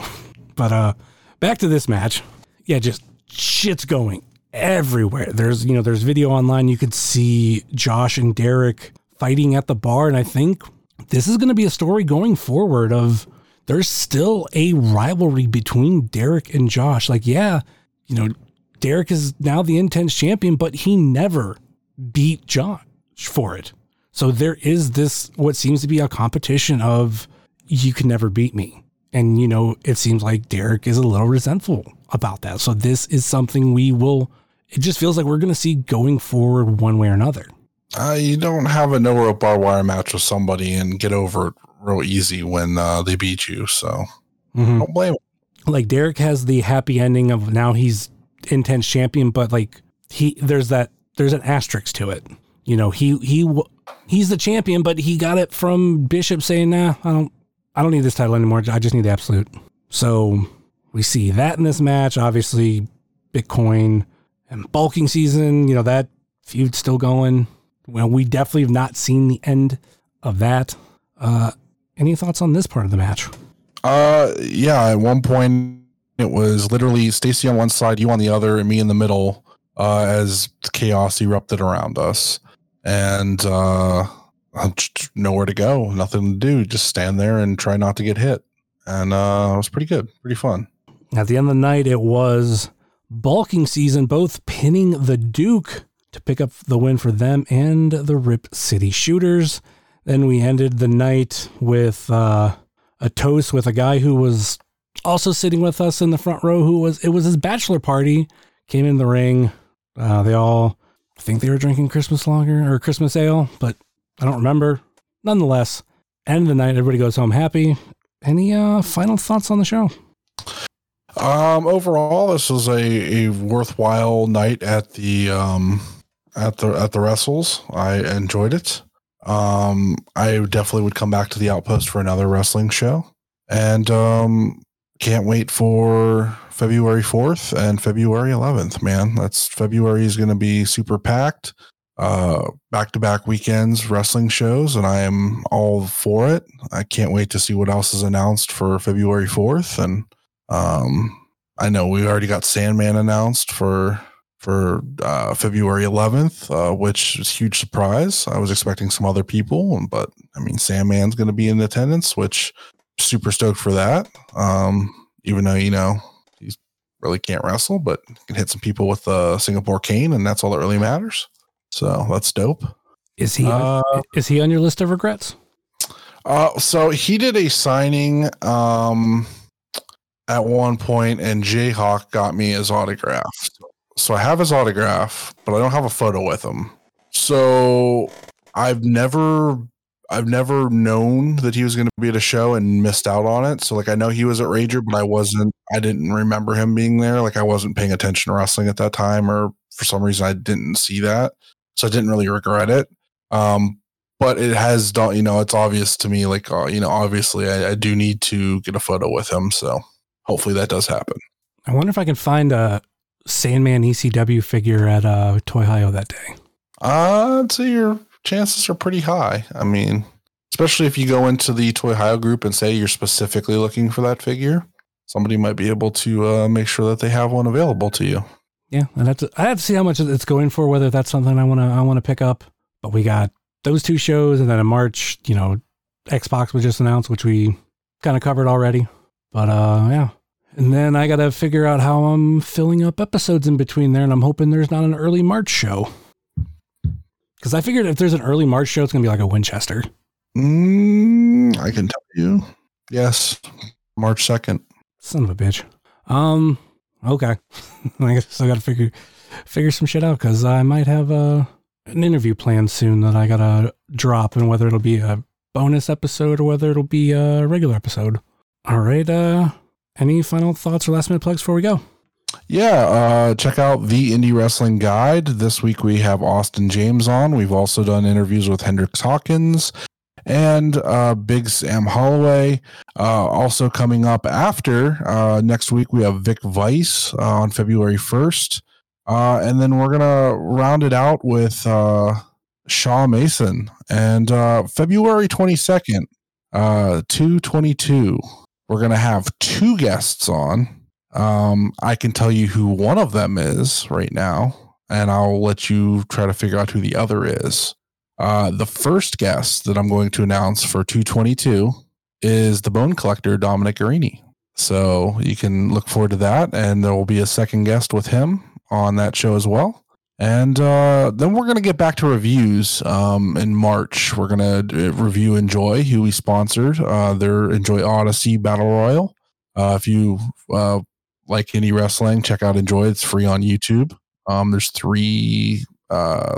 but uh, back to this match. Yeah, just shit's going everywhere. There's you know there's video online. You could see Josh and Derek fighting at the bar, and I think this is going to be a story going forward of there's still a rivalry between Derek and Josh. Like, yeah, you know, Derek is now the intense champion, but he never beat Josh for it. So there is this what seems to be a competition of you can never beat me. And you know, it seems like Derek is a little resentful about that. So this is something we will it just feels like we're going to see going forward one way or another. Uh, you don't have a no rope barbed wire match with somebody and get over it real easy when uh, they beat you. So Mhm. don't blame like Derek has the happy ending of now he's intense champion, but like he there's that there's an asterisk to it. You know, he he he's the champion, but he got it from Bishop saying, "Nah, I don't I don't need this title anymore. I just need the absolute." So we see that in this match. Obviously, Bitcoin and bulking season. You know that feud still going. Well, we definitely have not seen the end of that. Uh, any thoughts on this part of the match? Uh, yeah. At one point, it was literally Stacy on one side, you on the other, and me in the middle. Uh, as chaos erupted around us, and uh, nowhere to go, nothing to do, just stand there and try not to get hit. And uh, it was pretty good, pretty fun. At the end of the night, it was bulking season, both pinning the Duke to pick up the win for them and the Rip City Shooters. Then we ended the night with uh, a toast with a guy who was also sitting with us in the front row. Who was it was his bachelor party? Came in the ring. Uh, they all, think they were drinking Christmas lager or Christmas ale, but I don't remember. Nonetheless, end of the night, everybody goes home happy. Any uh, final thoughts on the show? Um, overall, this was a, a worthwhile night at the um at the at the wrestles. I enjoyed it. Um, I definitely would come back to the Outpost for another wrestling show, and um, can't wait for February fourth and February eleventh. Man, that's February is going to be super packed. Back to back weekends wrestling shows, and I am all for it. I can't wait to see what else is announced for February fourth and um, I know we already got Sandman announced for for uh, February 11th, uh, which is huge surprise. I was expecting some other people, but I mean Sandman's going to be in attendance, which super stoked for that. Um, even though you know really can't wrestle, but can hit some people with the Singapore cane, and that's all that really matters. So that's dope. Is he Uh, is he on your list of regrets? Uh, so he did a signing um, at one point, and Jayhawk got me his autograph. So I have his autograph, but I don't have a photo with him. So I've never, I've never known that he was going to be at a show and missed out on it. So like I know he was at Rager, but I wasn't. I didn't remember him being there. Like I wasn't paying attention to wrestling at that time, or for some reason I didn't see that. So I didn't really regret it. Um, but it has done you know it's obvious to me like uh, you know obviously I, I do need to get a photo with him so hopefully that does happen I wonder if I can find a Sandman ECW figure at uh, Toy Hio that day. uh, i'd say your chances are pretty high i mean especially if you go into the Toy Hio group and say you're specifically looking for that figure, somebody might be able to uh, make sure that they have one available to you. Yeah, I have to I have to see how much it's going for, whether that's something I want to I want to pick up. But we got those two shows, and then in March, you know, Xbox was just announced, which we kind of covered already. But uh, yeah, and then I got to figure out how I'm filling up episodes in between there, and I'm hoping there's not an early March show. Because I figured if there's an early March show, it's gonna be like a Winchester. Mm, I can tell you, yes, March second. Son of a bitch. Um. Okay. I guess I got to figure figure some shit out because I might have a an interview planned soon that I gotta drop, and whether it'll be a bonus episode or whether it'll be a regular episode. All right. Uh. Any final thoughts or last minute plugs before we go? Yeah, uh, check out the Indie Wrestling Guide. This week we have Austin James on. We've also done interviews with Hendrix Hawkins and uh, Big Sam Holloway. Uh, also coming up after uh, next week, we have Vic Vice uh, on February 1st. Uh, and then we're going to round it out with uh, Shaw Mason. And February 22nd, 222, we're going to have two guests on. Um, I can tell you who one of them is right now, and I'll let you try to figure out who the other is. Uh, the first guest that I'm going to announce for 222 is the bone collector Dominic Garrini. So you can look forward to that, and there will be a second guest with him on that show as well. And uh, then we're going to get back to reviews um, in March. We're going to review Enjoy, who we sponsored, uh, their Enjoy Odyssey Battle Royal. Uh, if you uh, like indie wrestling, check out Enjoy. It's free on YouTube. Um, there's three uh,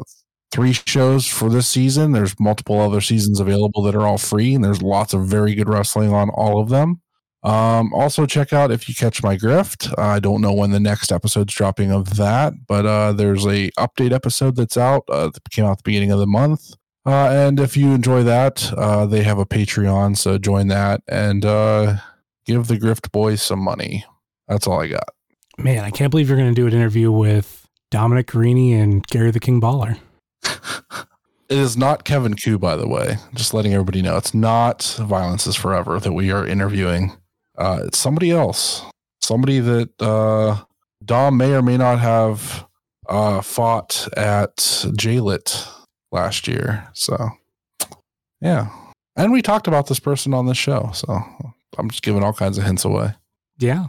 three shows for this season. There's multiple other seasons available that are all free, and there's lots of very good wrestling on all of them. Um, also, check out if you catch my grift. I don't know when the next episode's dropping of that, but uh, there's a update episode that's out uh, that came out at the beginning of the month. Uh, and if you enjoy that, uh, they have a Patreon, so join that and uh, give the Grift Boys some money. That's all I got. Man, I can't believe you're going to do an interview with Dominic Garrini and Gary the King Baller. it is not Kevin Ku, by the way. Just letting everybody know, it's not Violence is Forever that we are interviewing. Uh, it's somebody else, somebody that uh, Dom may or may not have uh, fought at JLit last year. So, yeah, and we talked about this person on this show. So I'm just giving all kinds of hints away. Yeah.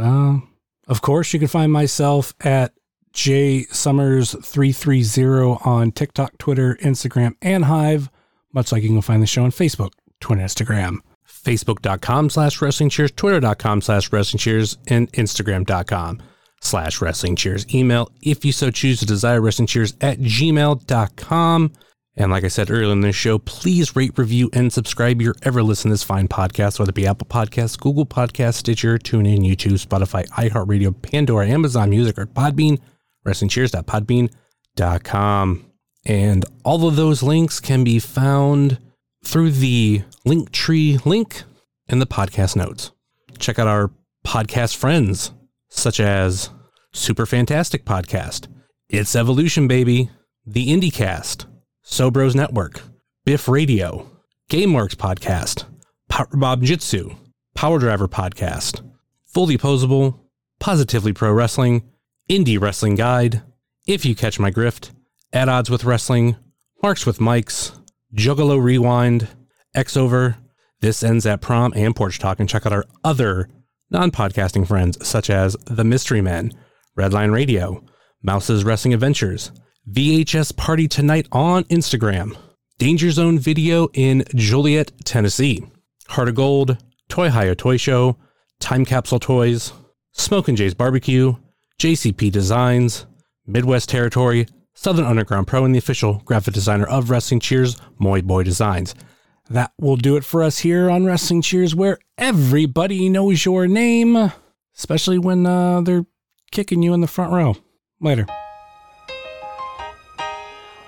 Uh, of course, you can find myself at J Summers 330 on TikTok, Twitter, Instagram, and Hive, much like you can find the show on Facebook, Twitter, Instagram. Facebook.com slash wrestling cheers, Twitter.com slash wrestling cheers, and Instagram.com slash wrestling cheers. Email, if you so choose to desire, wrestling cheers at gmail.com. And like I said earlier in this show, please rate, review, and subscribe your ever listen this fine podcast, whether it be Apple Podcasts, Google Podcasts, Stitcher, TuneIn, YouTube, Spotify, iHeartRadio, Pandora, Amazon Music, or Podbean, wrestlingcheers.podbean.com. And all of those links can be found through the Linktree link in the podcast notes. Check out our podcast friends, such as Super Fantastic Podcast, It's Evolution Baby, The IndieCast, Sobros Network, Biff Radio, GameWorks Podcast, Power Bob Jitsu, Power Driver Podcast, Fully Posable, Positively Pro Wrestling, Indie Wrestling Guide, If You Catch My Grift, At Odds with Wrestling, Marks with Mics, Juggalo Rewind, X Over, This Ends at Prom, and Porch Talk, and check out our other non podcasting friends such as The Mystery Men, Redline Radio, Mouse's Wrestling Adventures, VHS Party Tonight on Instagram, Danger Zone Video in Joliet, Tennessee, Heart of Gold, Toy Hio Toy Show, Time Capsule Toys, Smoke and Jay's Barbecue, JCP Designs, Midwest Territory, Southern Underground Pro, and the official graphic designer of Wrestling Cheers, Moy Boy Designs. That will do it for us here on Wrestling Cheers, where everybody knows your name, especially when uh, they're kicking you in the front row. Later.